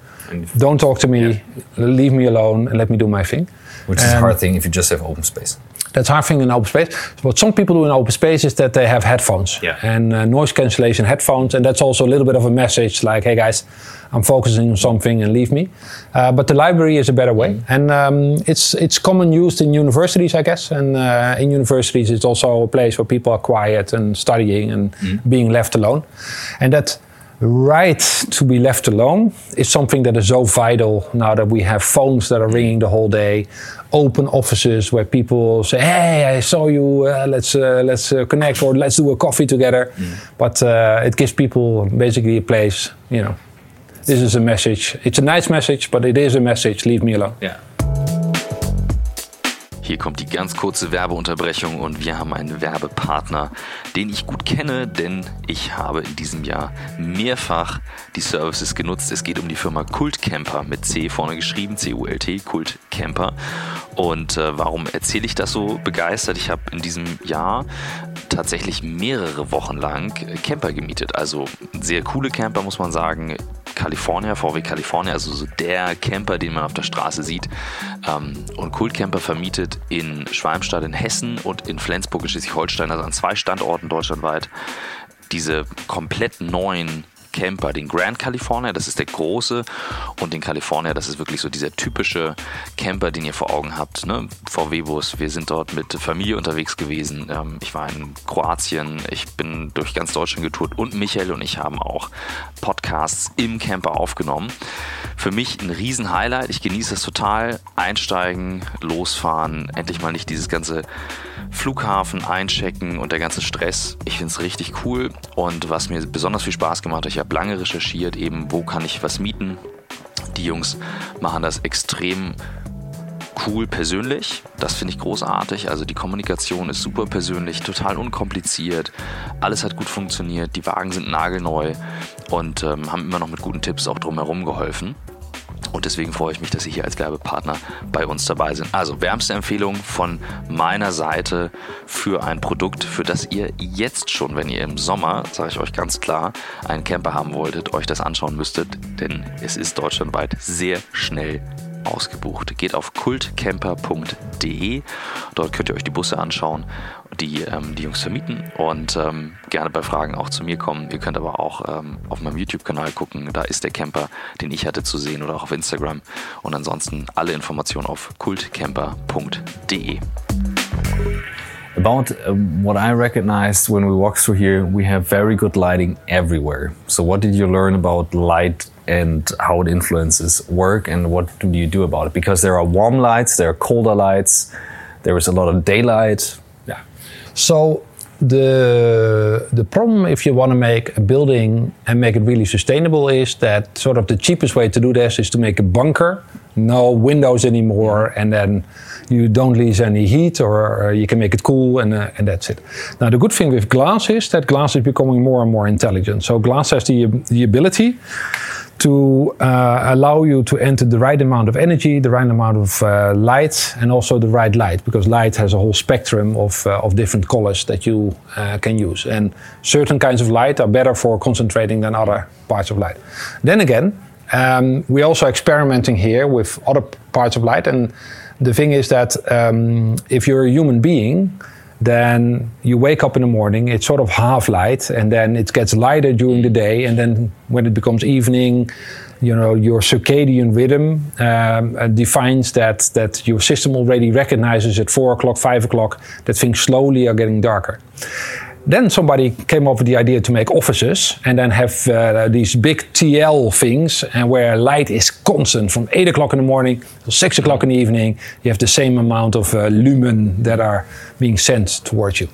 don't talk to me, yeah. leave me alone, and let me do my thing. Which is a hard thing if you just have open space. That's hard thing in open space. What some people do in open space is that they have headphones yeah. and uh, noise cancellation headphones, and that's also a little bit of a message like, "Hey guys, I'm focusing on something and leave me." Uh, but the library is a better way, mm. and um, it's it's common used in universities, I guess. And uh, in universities, it's also a place where people are quiet and studying and mm. being left alone, and that right to be left alone is something that is so vital now that we have phones that are ringing the whole day, open offices where people say, "Hey, I saw you. Uh, let's uh, let's uh, connect or let's do a coffee together." Mm. But uh, it gives people basically a place. You know, this is a message. It's a nice message, but it is a message. Leave me alone. Yeah. Hier kommt die ganz kurze Werbeunterbrechung und wir haben einen Werbepartner, den ich gut kenne, denn ich habe in diesem Jahr mehrfach die Services genutzt. Es geht um die Firma Kult Camper mit C vorne geschrieben, C-U-L-T, Kult Camper. Und äh, warum erzähle ich das so begeistert? Ich habe in diesem Jahr tatsächlich mehrere Wochen lang Camper gemietet. Also sehr coole Camper, muss man sagen. California, VW California, also so der Camper, den man auf der Straße sieht. Ähm, und Kultcamper vermietet in Schwalmstadt in Hessen und in Flensburg in Schleswig-Holstein, also an zwei Standorten deutschlandweit, diese komplett neuen Camper, den Grand California, das ist der große, und den California, das ist wirklich so dieser typische Camper, den ihr vor Augen habt. Ne? VW-Bus, wir sind dort mit Familie unterwegs gewesen. Ähm, ich war in Kroatien, ich bin durch ganz Deutschland getourt und Michael und ich haben auch Podcasts im Camper aufgenommen. Für mich ein Riesen-Highlight. Ich genieße es total. Einsteigen, losfahren, endlich mal nicht dieses ganze Flughafen einchecken und der ganze Stress. Ich finde es richtig cool und was mir besonders viel Spaß gemacht hat, ich habe lange recherchiert, eben wo kann ich was mieten. Die Jungs machen das extrem cool persönlich. Das finde ich großartig. Also die Kommunikation ist super persönlich, total unkompliziert. Alles hat gut funktioniert. Die Wagen sind nagelneu und ähm, haben immer noch mit guten Tipps auch drumherum geholfen. Und deswegen freue ich mich, dass Sie hier als Werbepartner bei uns dabei sind. Also wärmste Empfehlung von meiner Seite für ein Produkt, für das ihr jetzt schon, wenn ihr im Sommer, sage ich euch ganz klar, einen Camper haben wolltet, euch das anschauen müsstet. Denn es ist deutschlandweit sehr schnell ausgebucht. Geht auf kultcamper.de. Dort könnt ihr euch die Busse anschauen, die ähm, die Jungs vermieten und ähm, gerne bei Fragen auch zu mir kommen. Ihr könnt aber auch ähm, auf meinem YouTube-Kanal gucken. Da ist der Camper, den ich hatte zu sehen oder auch auf Instagram. Und ansonsten alle Informationen auf kultcamper.de. About uh, what I recognized when we walked through here, we have very good lighting everywhere. So, what did you learn about light and how it influences work and what do you do about it? Because there are warm lights, there are colder lights, there is a lot of daylight. Yeah. So the the problem if you want to make a building and make it really sustainable is that sort of the cheapest way to do this is to make a bunker, no windows anymore, and then you don't lose any heat or, or you can make it cool and, uh, and that's it. Now the good thing with glass is that glass is becoming more and more intelligent. So glass has the the ability to uh, allow you to enter the right amount of energy, the right amount of uh, light, and also the right light, because light has a whole spectrum of, uh, of different colors that you uh, can use. And certain kinds of light are better for concentrating than other parts of light. Then again, um, we're also experimenting here with other parts of light. And the thing is that um, if you're a human being, then you wake up in the morning, it's sort of half light, and then it gets lighter during the day, and then when it becomes evening, you know your circadian rhythm um, uh, defines that that your system already recognizes at four o'clock, five o'clock that things slowly are getting darker. Then somebody came up with the idea to make offices and then have uh, these big TL things and where light is constant from 8 o'clock in the morning till 6 o'clock in the evening. You have the same amount of uh, lumen that are being sent towards you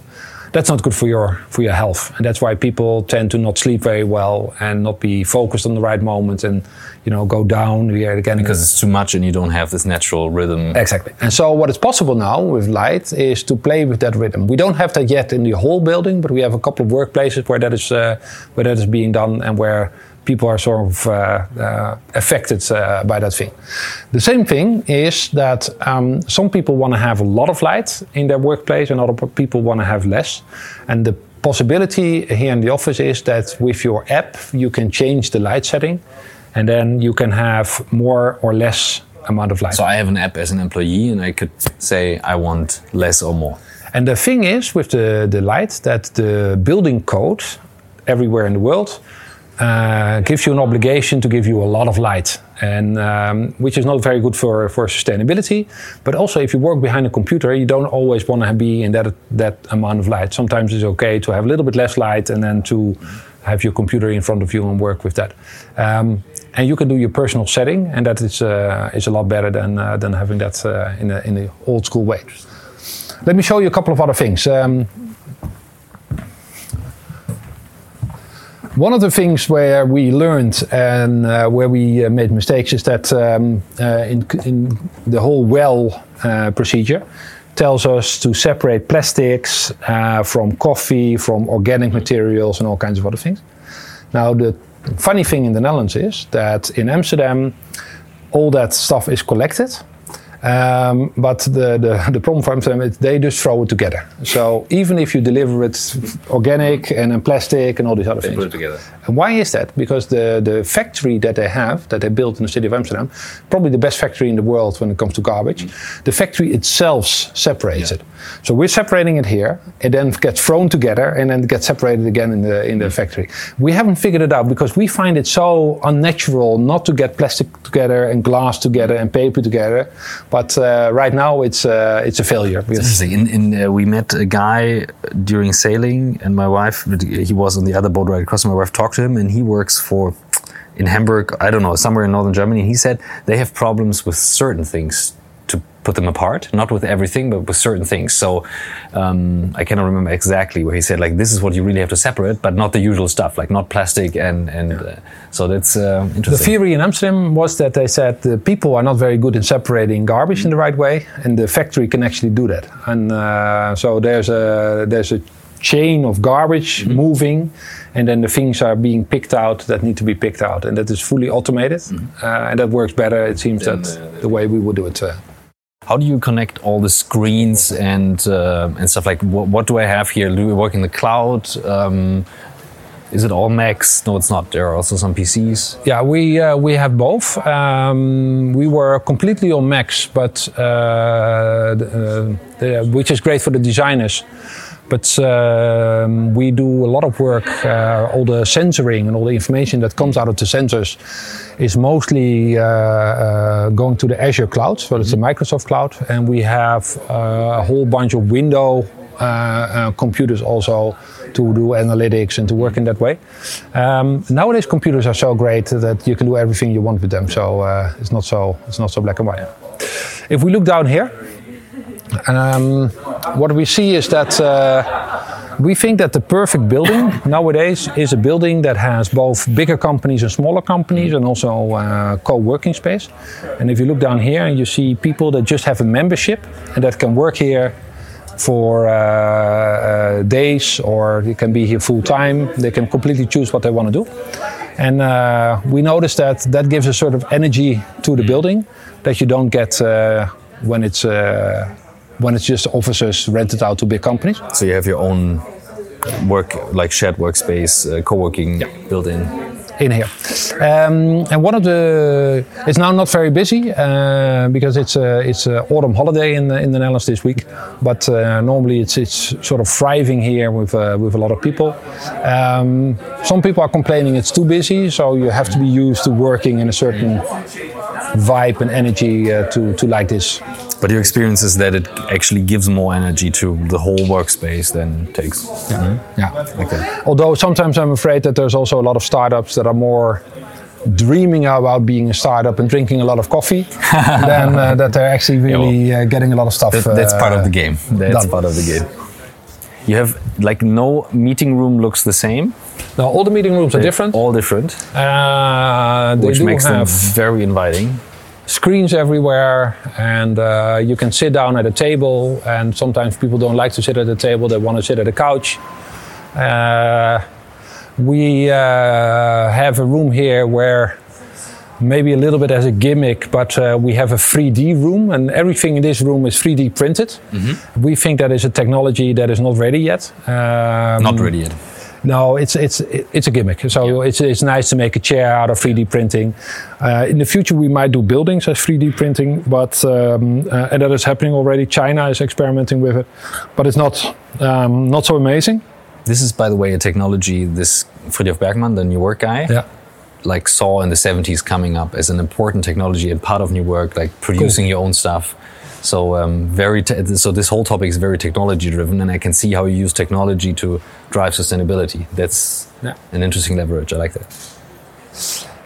that's not good for your for your health. And that's why people tend to not sleep very well and not be focused on the right moment and you know go down again. Because it's too much and you don't have this natural rhythm. Exactly. And so what is possible now with light is to play with that rhythm. We don't have that yet in the whole building but we have a couple of workplaces where that is uh, where that is being done and where people are sort of uh, uh, affected uh, by that thing. The same thing is that um, some people want to have a lot of light in their workplace, and other people want to have less. And the possibility here in the office is that with your app you can change the light setting and then you can have more or less amount of light. So I have an app as an employee, and I could say I want less or more. And the thing is with the, the light that the building code everywhere in the world uh, gives you an obligation to give you a lot of light, and um, which is not very good for, for sustainability. But also, if you work behind a computer, you don't always want to be in that that amount of light. Sometimes it's okay to have a little bit less light, and then to have your computer in front of you and work with that. Um, and you can do your personal setting, and that is uh, is a lot better than uh, than having that uh, in a in the old school way. Let me show you a couple of other things. Um, one of the things where we learned and uh, where we uh, made mistakes is that um, uh, in, in, the whole well uh, procedure tells us to separate plastics uh, from coffee, from organic materials, and all kinds of other things. Now, the funny thing in the Netherlands is that in Amsterdam, all that stuff is collected um, but the, the, the problem for them is they just throw it together. So even if you deliver it organic and in plastic and all these other they things. put it together. And why is that? Because the, the factory that they have, that they built in the city of Amsterdam, probably the best factory in the world when it comes to garbage, mm. the factory itself separates yeah. it. So we're separating it here, it then gets thrown together and then gets separated again in the in the mm. factory. We haven't figured it out because we find it so unnatural not to get plastic together and glass together and paper together but uh, right now, it's uh, it's a failure. In, in uh, we met a guy during sailing, and my wife. He was on the other boat right across. My wife talked to him, and he works for in Hamburg. I don't know somewhere in northern Germany. He said they have problems with certain things put them apart, not with everything, but with certain things. So um, I cannot remember exactly where he said like this is what you really have to separate, but not the usual stuff, like not plastic and and uh, so that's uh, interesting. The theory in Amsterdam was that they said the people are not very good in separating garbage in the right way, and the factory can actually do that. And uh, so there's a there's a chain of garbage mm-hmm. moving and then the things are being picked out that need to be picked out and that is fully automated mm-hmm. uh, and that works better it seems that the way we would do it uh, how do you connect all the screens and uh, and stuff like what, what, do I have here? Do we work in the cloud? Um, is it all Macs? No, it's not. There are also some PCs. Yeah, we uh, we have both. Um, we were completely on Macs, but uh, uh which is great for the designers. But um, we do a lot of work. Uh, all the censoring and all the information that comes out of the sensors is mostly uh, uh, going to the Azure cloud. So it's the mm-hmm. Microsoft cloud, and we have uh, a whole bunch of window uh, uh, computers also to do analytics and to work in that way. Um, nowadays, computers are so great that you can do everything you want with them. So it's not so it's not so black and white. If we look down here, um, what we see is that uh, we think that the perfect building nowadays is a building that has both bigger companies and smaller companies and also uh, co-working space. And if you look down here, you see people that just have a membership and that can work here for uh, uh days or they can be here full time. They can completely choose what they want to do. And uh, we notice that that gives a sort of energy to the building that you don't get uh, when it's when it's just offices rented out to big companies. So you have your own work, like shared workspace, uh, co-working yeah. built in in here. Um, and one of the it's now not very busy uh, because it's a, it's a autumn holiday in the, in the Netherlands this week. But uh, normally it's it's sort of thriving here with uh, with a lot of people. Um, some people are complaining it's too busy, so you have to be used to working in a certain vibe and energy uh, to to like this. But your experience is that it actually gives more energy to the whole workspace than takes. Yeah. Mm-hmm. yeah. Okay. Although sometimes I'm afraid that there's also a lot of startups that are more dreaming about being a startup and drinking a lot of coffee than uh, that they're actually really uh, getting a lot of stuff. That, that's part of the uh, game. That's done. part of the game. You have like no meeting room looks the same. No, all the meeting rooms are different. All different. Uh, which makes them very inviting screens everywhere and uh, you can sit down at a table and sometimes people don't like to sit at a table they want to sit at a couch uh, we uh, have a room here where maybe a little bit as a gimmick but uh, we have a 3d room and everything in this room is 3d printed mm-hmm. we think that is a technology that is not ready yet um, not ready yet No, it's it's it's a gimmick. So it's it's nice to make a chair out of 3D printing. Uh, in the future, we might do buildings as 3D printing, but um, uh, and that is happening already. China is experimenting with it, but it's not um, not so amazing. This is, by the way, a technology this Frithjof Bergmann, the New Work guy, Yeah. Like saw in the 70s coming up as an important technology and part of New Work, like producing your own stuff. So um, very so this whole topic is very technology driven, and I can see how you use technology to drive sustainability. That's Yeah. an interesting leverage. I like that.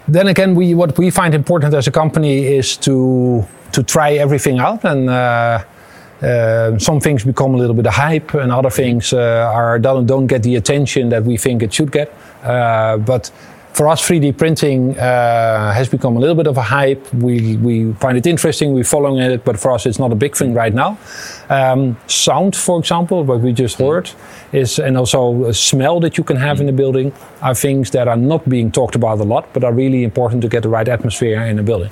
then again, we what we find important as a company is to to try everything out, and uh, uh, some things become a little bit of hype, and other things uh, are don't, don't get the attention that we think it should get. Uh, but for us, 3D printing uh, has become a little bit of a hype. We we find it interesting. We're following it, but for us, it's not a big thing right now. Um, sound, for example, what we just heard, is and also smell that you can have in the building are things that are not being talked about a lot, but are really important to get the right atmosphere in a building.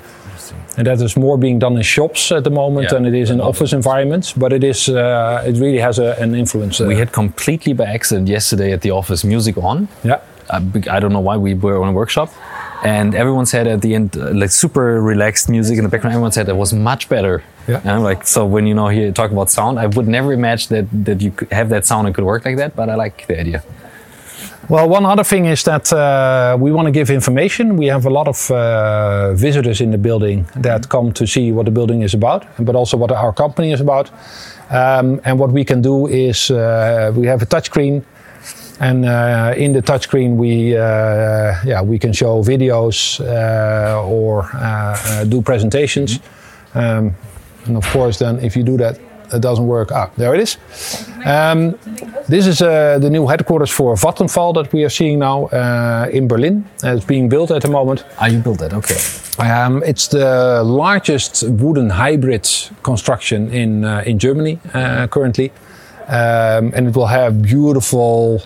And that is more being done in shops at the moment Yeah, than it is in office environments. But it is, uh, it really has a, an influence. uh, We had completely by accident yesterday at the office music on. yeah, I I don't know why we were on a workshop, and everyone said at the end uh, like super relaxed music in the background. Everyone said it was much better. Yeah. And I'm like, so when you know here talk about sound, I would never imagine that that you could have that sound and could work like that. But I like the idea. Well, one other thing is that uh, we want to give information. We have a lot of uh, visitors in the building that come to see what the building is about, but also what our company is about. Um, and what we can do is uh, we have a touchscreen, and uh, in the touchscreen we uh, yeah we can show videos uh, or uh, uh, do presentations. Um, and of course, then if you do that, it doesn't work. Ah, there it is. Um, this is uh, the new headquarters for Vattenfall that we are seeing now uh, in Berlin. It's being built at the moment. Ah, you built it, Okay. Um, it's the largest wooden hybrid construction in uh, in Germany uh, currently, um, and it will have beautiful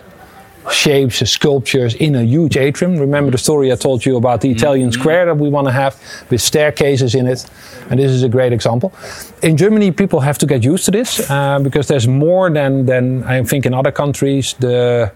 shapes, and sculptures in a huge atrium. Remember the story I told you about the Italian square that we want to have with staircases in it, and this is a great example. In Germany, people have to get used to this uh, because there's more than than I think in other countries the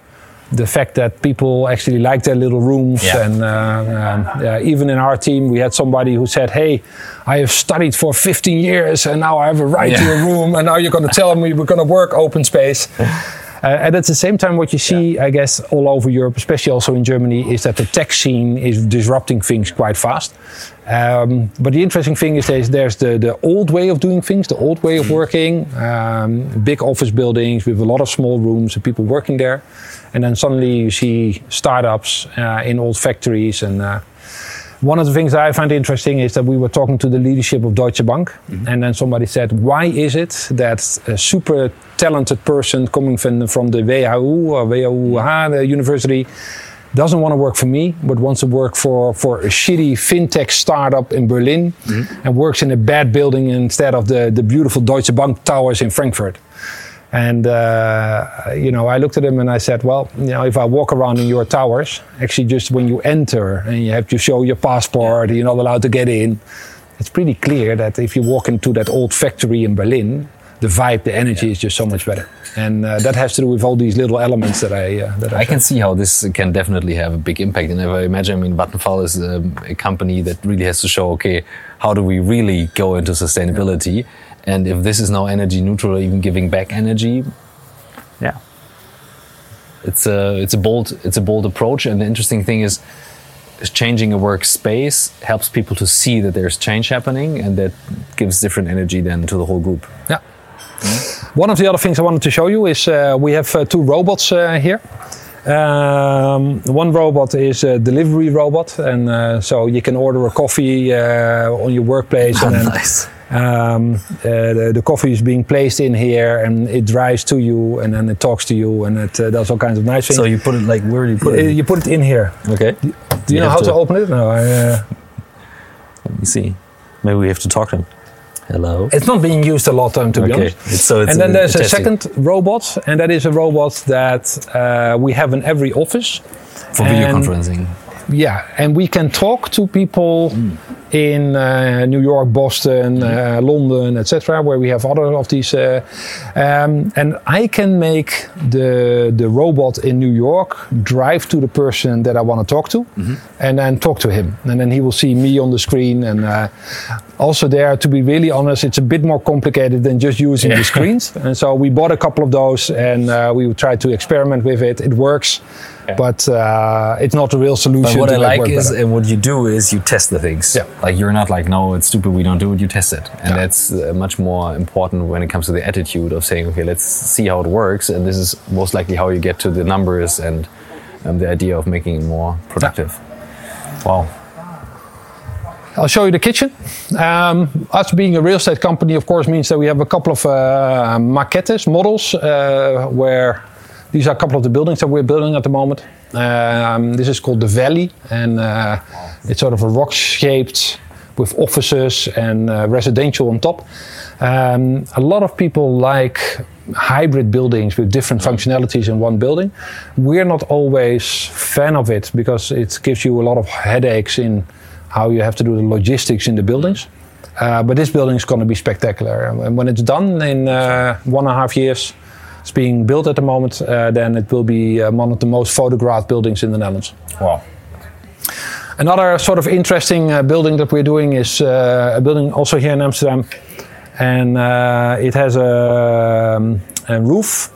the fact that people actually like their little rooms Yeah. and uh, um, yeah, even in our team we had somebody who said hey i have studied for 15 years and now i have a right to a room and now you're going to tell me we're going to work open space uh, and at the same time what you see i guess all over europe especially also in germany is that the tech scene is disrupting things quite fast. Um, but the interesting thing is there's, there's the, the old way of doing things the old way of working um, big office buildings with a lot of small rooms and people working there. And then suddenly you see startups uh, in old factories. And uh, one of the things that I find interesting is that we were talking to the leadership of Deutsche Bank, mhm. and then somebody said, "Why is it that a super talented person coming from, from the WHU or WHU the mm. university?" Doesn't want to work for me, but wants to work for, for a shitty fintech startup in Berlin mm. and works in a bad building instead of the, the beautiful Deutsche Bank towers in Frankfurt. And uh, you know, I looked at him and I said, "Well, you know, if I walk around in your towers, actually, just when you enter and you have to show your passport, you're not allowed to get in. It's pretty clear that if you walk into that old factory in Berlin, the vibe, the energy is just so much better. And uh, that has to do with all these little elements that I uh, that I, I can see how this can definitely have a big impact. And if I imagine, I mean, Vattenfall is um, a company that really has to show, okay, how do we really go into sustainability? And if this is now energy neutral, or even giving back energy, yeah, it's a it's a bold it's a bold approach. And the interesting thing is, changing a workspace helps people to see that there's change happening, and that gives different energy then to the whole group. Yeah. One of the other things I wanted to show you is uh, we have uh, two robots uh, here. Um, one robot is a delivery robot, and uh, so you can order a coffee uh, on your workplace, and then nice. Um, uh, the, the coffee is being placed in here, and it drives to you, and then it talks to you, and it uh, does all kinds of nice things. So you put it like where do you put Uh, it? you put it in here. Okay. Do you, know how to, open it? No, I, uh, Let me see. Maybe we have to talk to him. Hello. it's not being used a lot, um, to be honest. It's- so it's and then there's a testing. second robot, and that is a robot that uh, we have in every office. For video conferencing. Yeah, and we can talk to people in uh, New York, Boston, uh, London, etc., where we have other of these. Uh, um, and I can make the the robot in New York drive to the person that I want to talk to, and then talk to him, and then he will see me on the screen. And uh, also there, to be really honest, it's a bit more complicated than just using the screens. And so we bought a couple of those, and uh, we tried to experiment with it. It works. But uh, it's not a real solution. But what I like is, better. and what you do is you test the things. Yeah. Like you're not like, no, it's stupid, we don't do it. You test it, and Yeah. that's uh, much more important when it comes to the attitude of saying, okay, let's see how it works, and this is most likely how you get to the numbers and um, the idea of making it more productive. Wow. I'll show you the kitchen. Um, us being a real estate company, of course, means that we have a couple of uh, maquettes, models, uh, where these are a couple of the buildings that we're building at the moment. Um, this is called the Valley, and uh, it's sort of a rock shaped with offices and uh, residential on top. Um, a lot of people like hybrid buildings with different functionalities in one building. We're not always fan of it because it gives you a lot of headaches in how you have to do the logistics in the buildings. Uh, but this building is going to be spectacular. And when it's done in uh, one and a half years, it's being built at the moment, uh, then it will be uh, one of the most photographed buildings in the Netherlands. Wow. Another sort of interesting uh, building that we're doing is uh, a building also here in Amsterdam, and uh, it has a, um, a roof.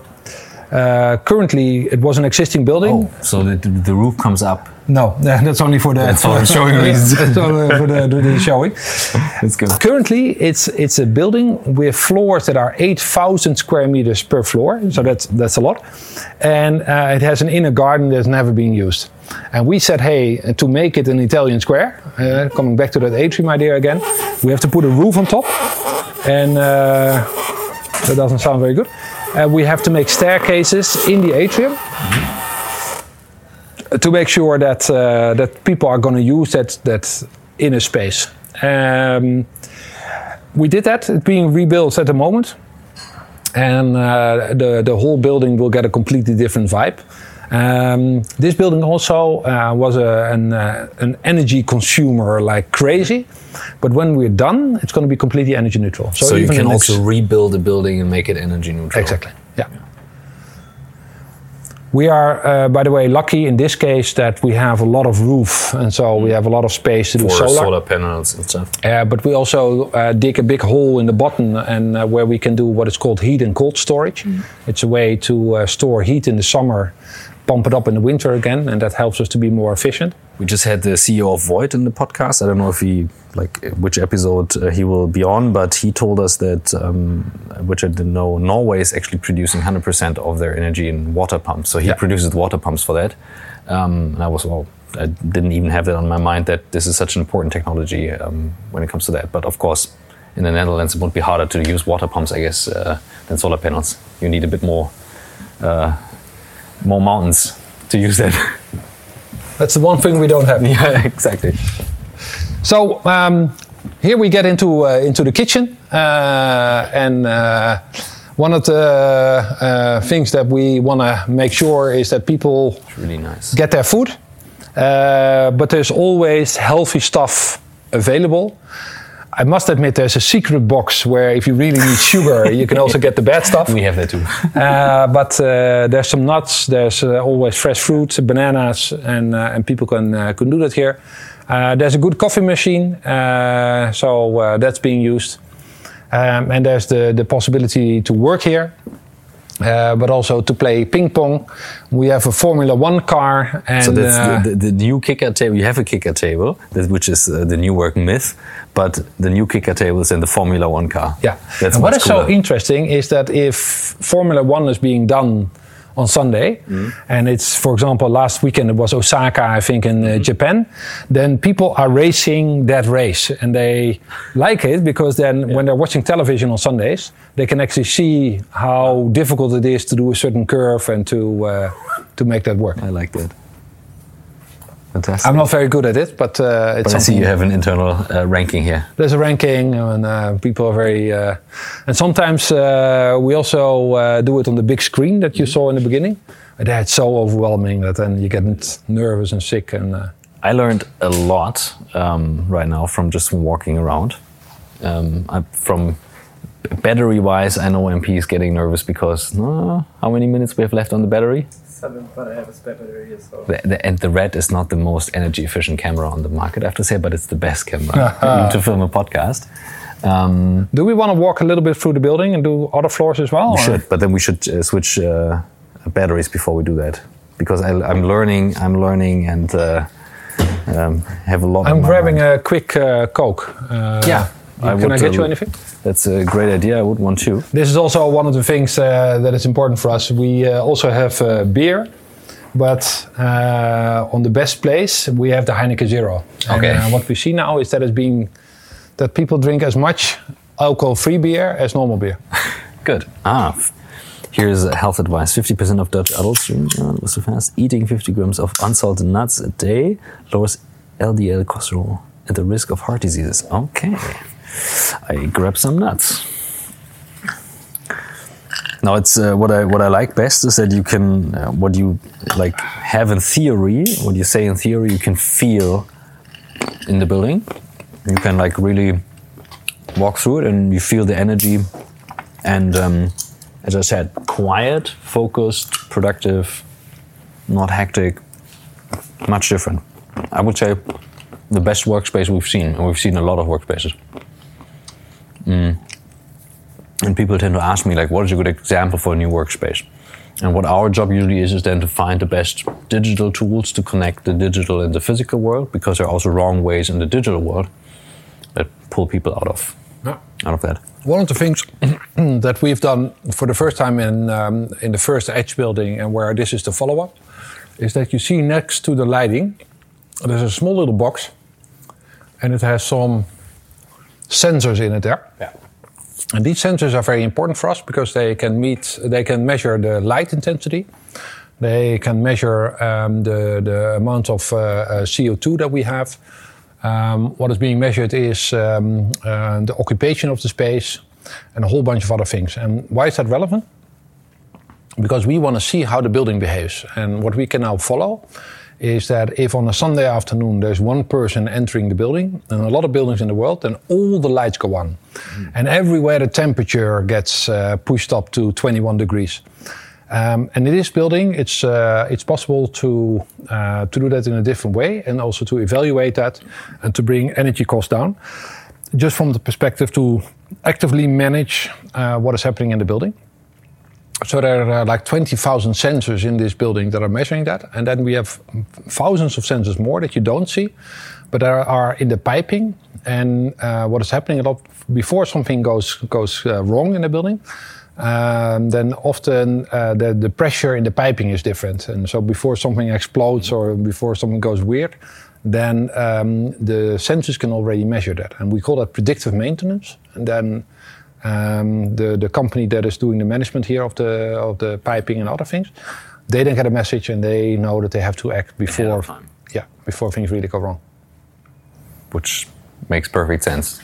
Uh, currently, it was an existing building. Oh, so the, the roof comes up. No, that's only for the That's for showing reasons. That's only for the, the showing. That's good. Currently, it's it's a building with floors that are 8,000 square meters per floor, so that's that's a lot, and uh, it has an inner garden that's never been used. And we said, hey, to make it an Italian square, uh, coming back to that atrium idea again, we have to put a roof on top, and uh, that doesn't sound very good. Uh, we have to make staircases in the atrium to make sure that uh, that people are going to use that that inner space. Um, we did that. It's being rebuilt at the moment, and uh, the the whole building will get a completely different vibe. Um, this building also uh, was a, an, uh, an energy consumer like crazy, but when we're done, it's going to be completely energy neutral. So, you even can also rebuild a building and make it energy neutral. Exactly. Yeah. We are, uh, by the way, lucky in this case that we have a lot of roof, and so we have a lot of space to do For solar. solar. panels and stuff. Uh, but we also uh, dig a big hole in the bottom, and uh, where we can do what is called heat and cold storage. It's a way to uh, store heat in the summer, pump it up in the winter again, and that helps us to be more efficient. We just had the CEO of Voith in the podcast. I don't know if he like which episode uh, he will be on, but he told us that um, which I didn't know. Norway is actually producing 100% of their energy in water pumps. So he Yeah. produces water pumps for that. Um, and I was well, I didn't even have that on my mind that this is such an important technology um, when it comes to that. But of course, in the Netherlands, it would be harder to use water pumps, I guess, uh, than solar panels. You need a bit more uh, more mountains to use that. That's the one thing we don't have. yeah, exactly. So um, here we get into uh, into the kitchen, uh, and uh, one of the uh, things that we want to make sure is that people really nice. get their food, uh, but there's always healthy stuff available. I must admit, there's a secret box where if you really need sugar, you can also get the bad stuff. We have that too. Uh, but uh, there's some nuts. There's uh, always fresh fruits, bananas, and uh, and people can uh, can do that here. Uh, there's a good coffee machine, uh, so uh, that's being used. Um, and there's the the possibility to work here, uh, but also to play ping pong. We have a Formula One car, and So that's uh, the, the, the new kicker table. You have a kicker table, that, which is uh, the new work myth, but the new kicker table is in the Formula One car. Yeah. that's what much so interesting is that if Formula One is being done on Sunday, Mm-hmm. and it's, for example, last weekend it was Osaka, I think, in uh, Mm-hmm. Japan, then people are racing that race and they like it because then when they're watching television on Sundays, they can actually see how difficult it is to do a certain curve and to uh, to make that work. I like that. Fantastic. I'm not very good at it, but uh, it's but I see you have an internal uh, ranking here. there's a ranking and uh, people are very uh, and sometimes uh, we also uh, do it on the big screen that you saw in the beginning but that's so overwhelming that then you get nervous and sick and uh, I learned a lot um, right now from just walking around. Um, I, from battery wise, I know MP is getting nervous because uh, how many minutes we have left on the battery? Seven, but I have a spare battery here, so. The, the, and the Red is not the most energy efficient camera on the market, I have to say, but it's the best camera to film a podcast. Um, Do we want to walk a little bit through the building and do other floors as well? we or- should, but then we should uh, switch uh, batteries before we do that because I, I'm learning, I'm learning, and uh, um, have a lot. I'm on grabbing mind. a quick uh, Coke. Uh, Yeah, Can would, I get uh, you anything? That's a great idea. I would want to. This is also one of the things uh, that is important for us. We uh, also have uh, beer, but uh, on the best place we have the Heineken Zero. And, Okay. uh, what we see now is that it's being that people drink as much alcohol-free beer as normal beer. Good. Ah, here's health advice: 50% of Dutch adults drink. Was so fast. Eating 50 grams of unsalted nuts a day lowers LDL cholesterol at the risk of heart diseases. Okay, I grab some nuts. Now it's uh, what I what I like best is that you can uh, what you like have in theory, what you say in theory, you can feel in the building. You can like really walk through it and you feel the energy and um, as I said, quiet, focused, productive, not hectic, much different. I would say the best workspace we've seen, and we've seen a lot of workspaces. Mm. And people tend to ask me, like, what is a good example for a new workspace? And what our job usually is, is then to find the best digital tools to connect the digital and the physical world, because there are also wrong ways in the digital world that pull people out of out of that. One of the things that we've done for the first time in um, in the first Edge building, and where this is the follow-up, is that you see next to the lighting, there's a small little box, and it has some sensors in it there. Yeah. And these sensors are very important for us because they can meet, they can measure the light intensity, they can measure um, the the amount of uh, uh, CO2 that we have. Um, what is being measured is um, uh, the occupation of the space and a whole bunch of other things. And why is that relevant? Because we want to see how the building behaves. And what we can now follow is that if on a Sunday afternoon there's one person entering the building, and a lot of buildings in the world, then all the lights go on. And everywhere the temperature gets uh, pushed up to 21 degrees. Um, and in this building, it's uh, it's possible to uh, to do that in a different way, and also to evaluate that, and to bring energy costs down, just from the perspective to actively manage uh, what is happening in the building. So there are uh, like 20,000 sensors in this building that are measuring that, and then we have thousands of sensors more that you don't see, but there are in the piping and uh, what is happening a lot before something goes goes uh, wrong in the building. Um, then often uh, the, the pressure in the piping is different. And so before something explodes or before something goes weird, then um, the sensors can already measure that. And we call that predictive maintenance. And then um, the, the company that is doing the management here of the, of the piping and other things, they then get a message and they know that they have to act before, yeah, before things really go wrong. which makes perfect sense.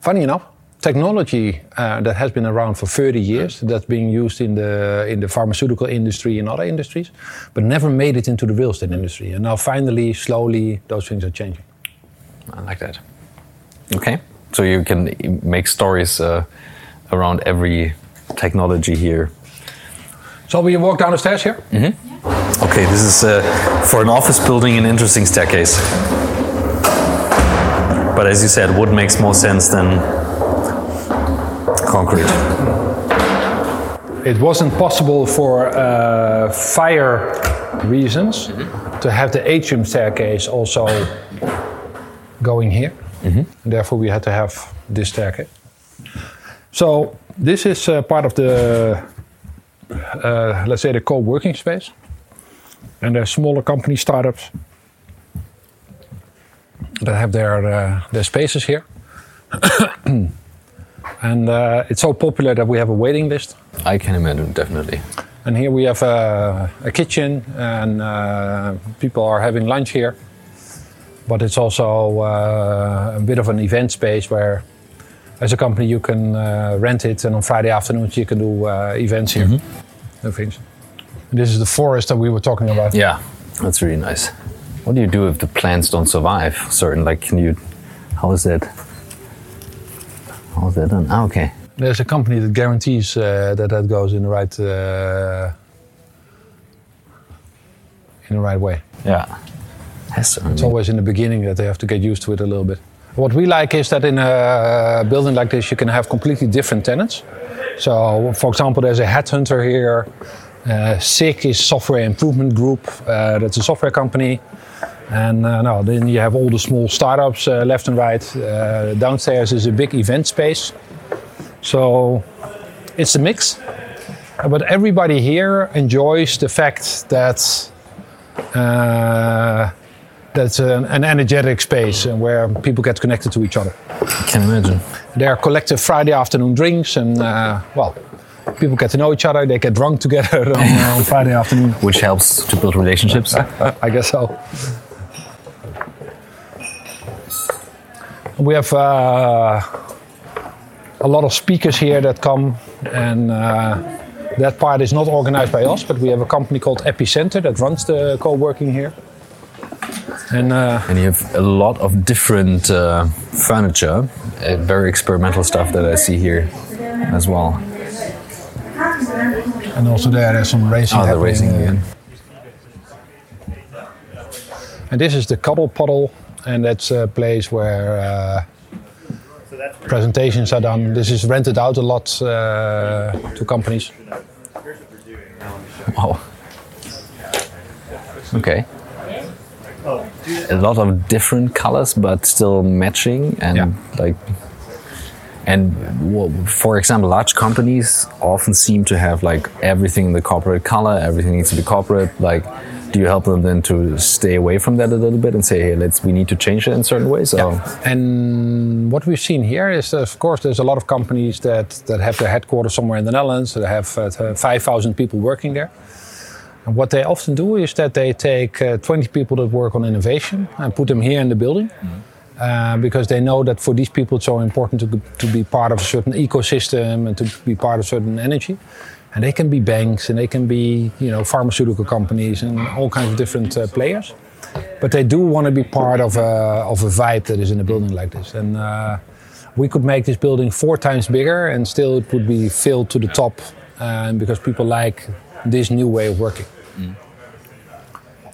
Funny enough, technology uh, that has been around for 30 years, that's being used in the in the pharmaceutical industry and other industries, but never made it into the real estate industry. And now finally, slowly, those things are changing. I like that. Okay, so you can make stories uh, around every technology here. So we walk down the stairs here. Okay, this is uh, for an office building an interesting staircase. But as you said, wood makes more sense than concrete. It wasn't possible for uh, fire reasons to have the atrium staircase also going here. And therefore, we had to have this staircase. So this is uh, part of the, uh, let's say, the co-working space. And there's smaller company startups that have their uh, their spaces here. and uh, it's so popular that we have a waiting list. I can imagine, definitely. And here we have a, a kitchen, and uh, people are having lunch here. But it's also uh, a bit of an event space where, as a company, you can uh, rent it, and on Friday afternoons you can do uh, events here, do things. And this is the forest that we were talking about. Yeah, that's really nice. What do you do if the plants don't survive? Certain, like, can you, how is that? How is that done? Ah, okay. There's a company that guarantees uh, that that goes in the right uh, in the right way. Yeah. Has to. I It's always in the beginning that they have to get used to it a little bit. What we like is that in a building like this, you can have completely different tenants. So, for example, there's a headhunter here. Uh, SIG is Software Improvement Group. Uh, that's a software company. And uh, no, then you have all the small startups uh, left and right. Uh, downstairs is a big event space. So it's a mix. But everybody here enjoys the fact that uh, that's an, an energetic space and where people get connected to each other. I can imagine. There are collective Friday afternoon drinks, and uh, well, people get to know each other. They get drunk together on, uh, on Friday afternoon. Which helps to build relationships. I guess so. We have uh, a lot of speakers here that come, and uh, that part is not organized by us, but we have a company called Epicenter that runs the co-working here. And uh, And you have a lot of different uh, furniture, uh, very experimental stuff that I see here as well. and also there, there's some racing. Oh, the racing again. And this is the Cuddle Puddle, and that's a place where uh, presentations are done. This is rented out a lot uh, to companies. Wow. Okay. A lot of different colors, but still matching and Yeah. like. And for example, large companies often seem to have like everything in the corporate color. Everything needs to be corporate. Like, do you help them then to stay away from that a little bit and say, hey, let's we need to change it in certain ways? Or And what we've seen here is, of course, there's a lot of companies that, that have their headquarters somewhere in the Netherlands. They have uh, 5,000 people working there. And what they often do is that they take uh, 20 people that work on innovation and put them here in the building. Uh, because they know that for these people it's so important to, to be part of a certain ecosystem and to be part of certain energy. And they can be banks and they can be, you know, pharmaceutical companies and all kinds of different uh, players. But they do want to be part of a, of a vibe that is in a building like this. And uh, we could make this building four times bigger and still it would be filled to the top uh, because people like this new way of working.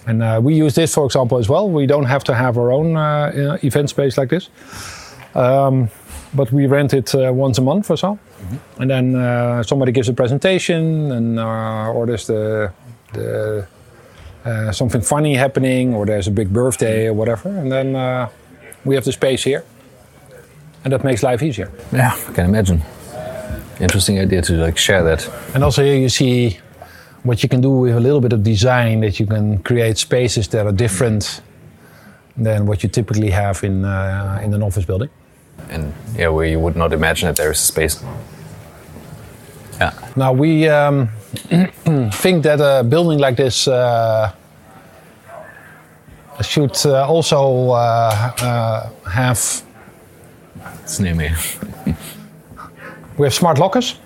And uh, we use this, for example, as well. We don't have to have our own uh, event space like this. Um, but we rent it uh, once a month or so. And then uh, somebody gives a presentation, and, uh, or there's the, the, uh, something funny happening, or there's a big birthday or whatever. And then uh, we have the space here. And that makes life easier. yeah, I can imagine. Interesting idea to like share that. And also here you see what you can do with a little bit of design that you can create spaces that are different than what you typically have in, uh, in an office building. And yeah, where you would not imagine that there is a space. Yeah. Now we um, think that a building like this uh, should uh, also uh, uh, have. It's near me. We have smart lockers.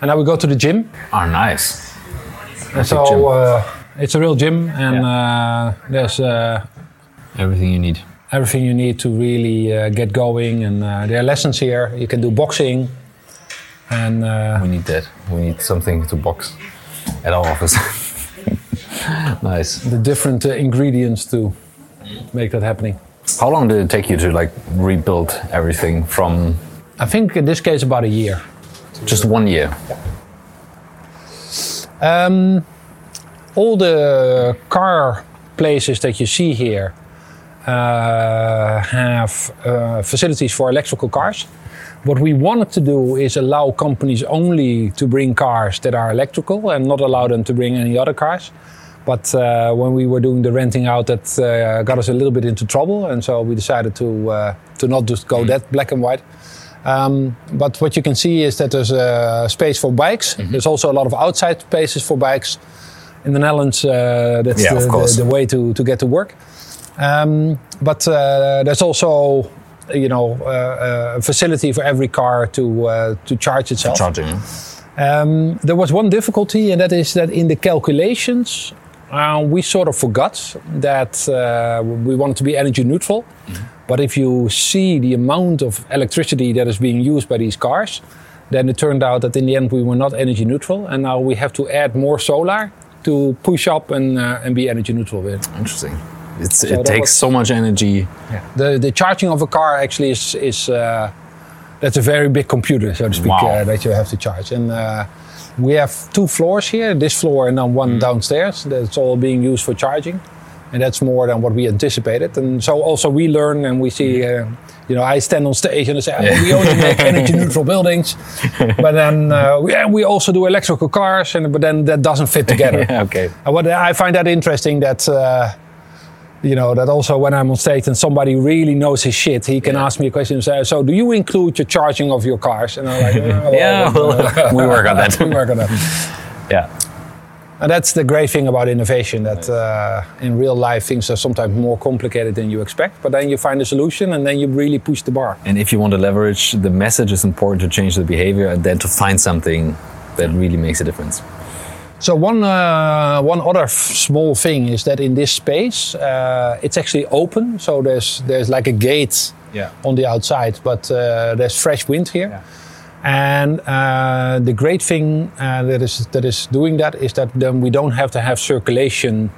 And now we go to the gym. Oh, nice. Gym. so uh, it's a real gym, and uh, there's uh, Everything you need. everything you need to really uh, get going. And uh, there are lessons here. You can do boxing, and uh, We need that. We need something to box at our office. nice. the different uh, ingredients to make that happening. How long did it take you to like rebuild everything from I think in this case about a year. Just one year? Um, all the car places that you see here uh, have uh, facilities for electrical cars. What we wanted to do is allow companies only to bring cars that are electrical and not allow them to bring any other cars. But uh, when we were doing the renting out, that uh, got us a little bit into trouble, and so we decided to uh, to not just go that black and white. Um, but what you can see is that there's a space for bikes. There's also a lot of outside spaces for bikes. In the Netherlands, uh, that's Yeah, the, the, the way to, to get to work. Um, but uh, there's also, you know, uh, a facility for every car to uh, to charge itself. Charging. Um, there was one difficulty, and that is that in the calculations uh, we sort of forgot that uh, we wanted to be energy neutral. But if you see the amount of electricity that is being used by these cars, then it turned out that in the end we were not energy neutral, and now we have to add more solar to push up and uh, and be energy neutral with. Interesting. It's, So it takes was- so much energy. Yeah. The the charging of a car actually is is uh, that's a very big computer, so to speak, Wow. uh, that you have to charge. And uh, we have two floors here, this floor and then one Mm. downstairs. That's all being used for charging, and that's more than what we anticipated. And so also we learn and we see. Uh, you know, I stand on stage and I say, oh, we only make energy neutral buildings, but then uh, we, and we also do electrical cars, and but then that doesn't fit together. okay. And what I find that interesting that uh, you know that also when I'm on stage and somebody really knows his shit, he can ask me a question and say, "So do you include your charging of your cars?" And I'm like, "Uh, well, Yeah, well, we work on that. we work on that. Yeah. And that's the great thing about innovation that uh, in real life things are sometimes more complicated than you expect, but then you find a solution and then you really push the bar. And if you want to leverage the message, it's important to change the behavior and then to find something that really makes a difference. So one uh, one other f- small thing is that in this space, uh, it's actually open. So there's there's like a gate Yeah. on the outside, but uh, there's fresh wind here. And uh, the great thing uh, that is that is doing that is that then we don't have to have circulation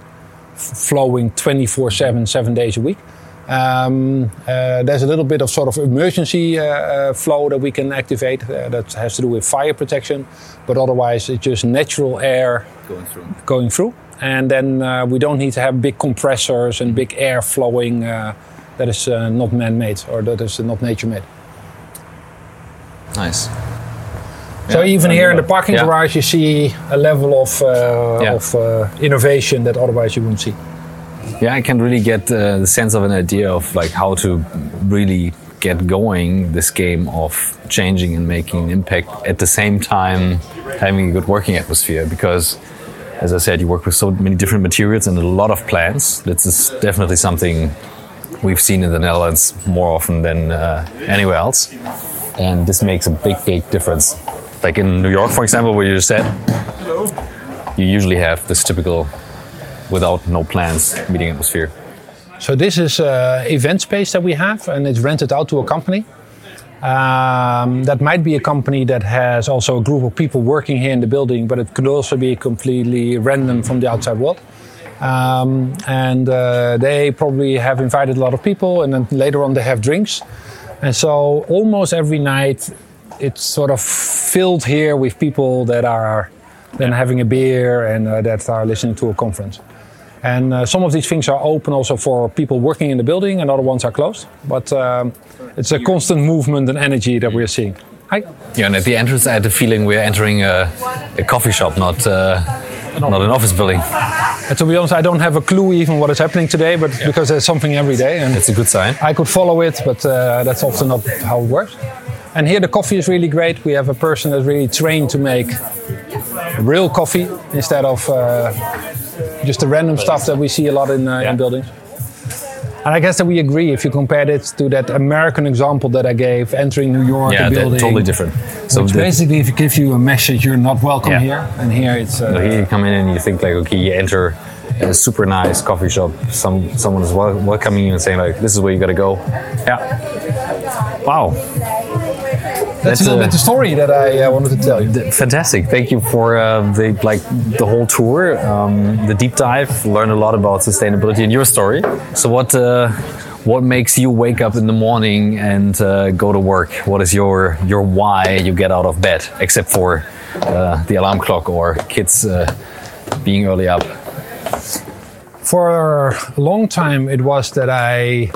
flowing 24/7, seven days a week. Um, uh, there's a little bit of sort of emergency uh, uh, flow that we can activate uh, that has to do with fire protection, but otherwise it's just natural air Going through. going through. And then we don't need to have big compressors and big air flowing that is not man-made or that is not nature-made. Nice. So even here in the parking Yeah. garage, you see a level of, uh, Yeah. of uh, innovation that otherwise you wouldn't see. Yeah, I can really get uh, the sense of an idea of like how to really get going this game of changing and making an impact at the same time having a good working atmosphere because as I said you work with so many different materials and a lot of plants this is definitely something we've seen in the Netherlands more often than uh, anywhere else and this makes a big big difference like in New York for example where you just said you usually have this typical without no plans meeting atmosphere. So this is uh, event space that we have, and it's rented out to a company. Um, that might be a company that has also a group of people working here in the building, but it could also be completely random from the outside world. Um, and uh, they probably have invited a lot of people, and then later on they have drinks. And so almost every night, it's sort of filled here with people that are then having a beer and uh, that are listening to a conference. And uh, some of these things are open also for people working in the building, and other ones are closed. But um, it's a constant movement and energy that we're seeing. Hi. Yeah, and at the entrance, I had the feeling we're entering a, a coffee shop, not uh, not an office building. And to be honest, I don't have a clue even what is happening today, but because there's something every day, and It's a good sign. I could follow it, but uh, that's often not how it works. And here the coffee is really great. We have a person that's really trained to make real coffee instead of uh, just the random stuff that we see a lot in, uh, Yeah. in buildings. And I guess that we agree if you compared it to that American example that I gave, entering New York, Yeah, building. totally different. So the- basically, if it gives you a message, you're not welcome Yeah. here. And here it's. Uh, So here you come in and you think like, okay, you enter a super nice coffee shop. Some someone is welcoming you and saying like, this is where you gotta go. Yeah. Wow. That's, a little uh, bit the story that I uh, wanted to tell you. Fantastic! Thank you for uh, the like the whole tour, um, the deep dive. Learned a lot about sustainability in your story. So what uh, what makes you wake up in the morning and uh, go to work? What is your your why you get out of bed, except for uh, the alarm clock or kids uh, being early up? For a long time, it was that I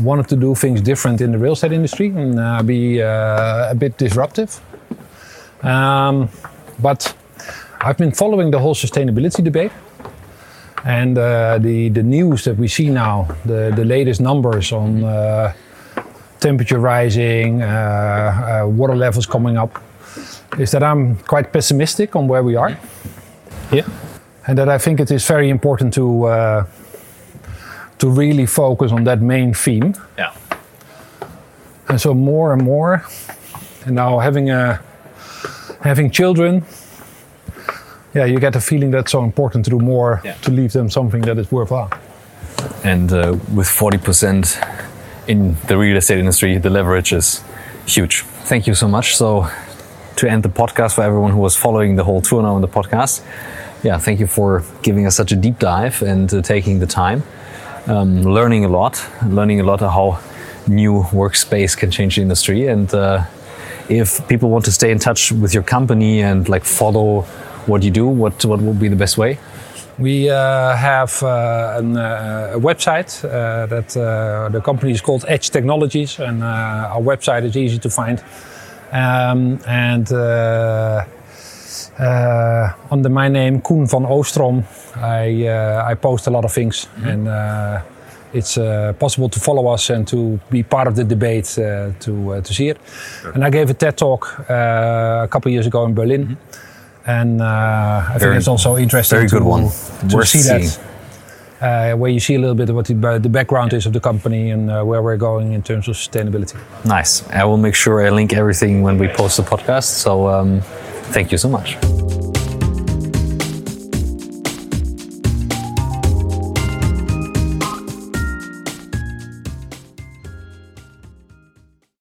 wanted to do things different in the real estate industry and uh, be uh, a bit disruptive. Um, but I've been following the whole sustainability debate. And uh, the, the news that we see now, the, the latest numbers on uh, temperature rising, uh, uh, water levels coming up, is that I'm quite pessimistic on where we are Yeah. and that I think it is very important to uh, to really focus on that main theme. Yeah. And so more and more, and now having a having children, yeah, you get a feeling that's so important to do more Yeah. to leave them something that is worthwhile. And uh, with 40% in the real estate industry, the leverage is huge. Thank you so much. So, to end the podcast for everyone who was following the whole tour now on the podcast, yeah, thank you for giving us such a deep dive and uh, taking the time, um, learning a lot, learning a lot of how new workspace can change the industry. And uh, if people want to stay in touch with your company and like follow what you do, what what would be the best way? We uh, have uh, an, uh, a website uh, that uh, the company is called Edge Technologies, and uh, our website is easy to find. Um, and under my name, Coen van Oostrom, I, uh, I post a lot of things, and uh, it's uh, possible to follow us and to be part of the debate uh, to uh, to see it. And I gave a TED talk uh, a couple of years ago in Berlin. And uh, I think it's also interesting very to, good one. to Worth see seeing. that. Uh, where you see a little bit of what the, the background is of the company and uh, where we're going in terms of sustainability. Nice. I will make sure I link everything when we post the podcast. So um, Thank you so much.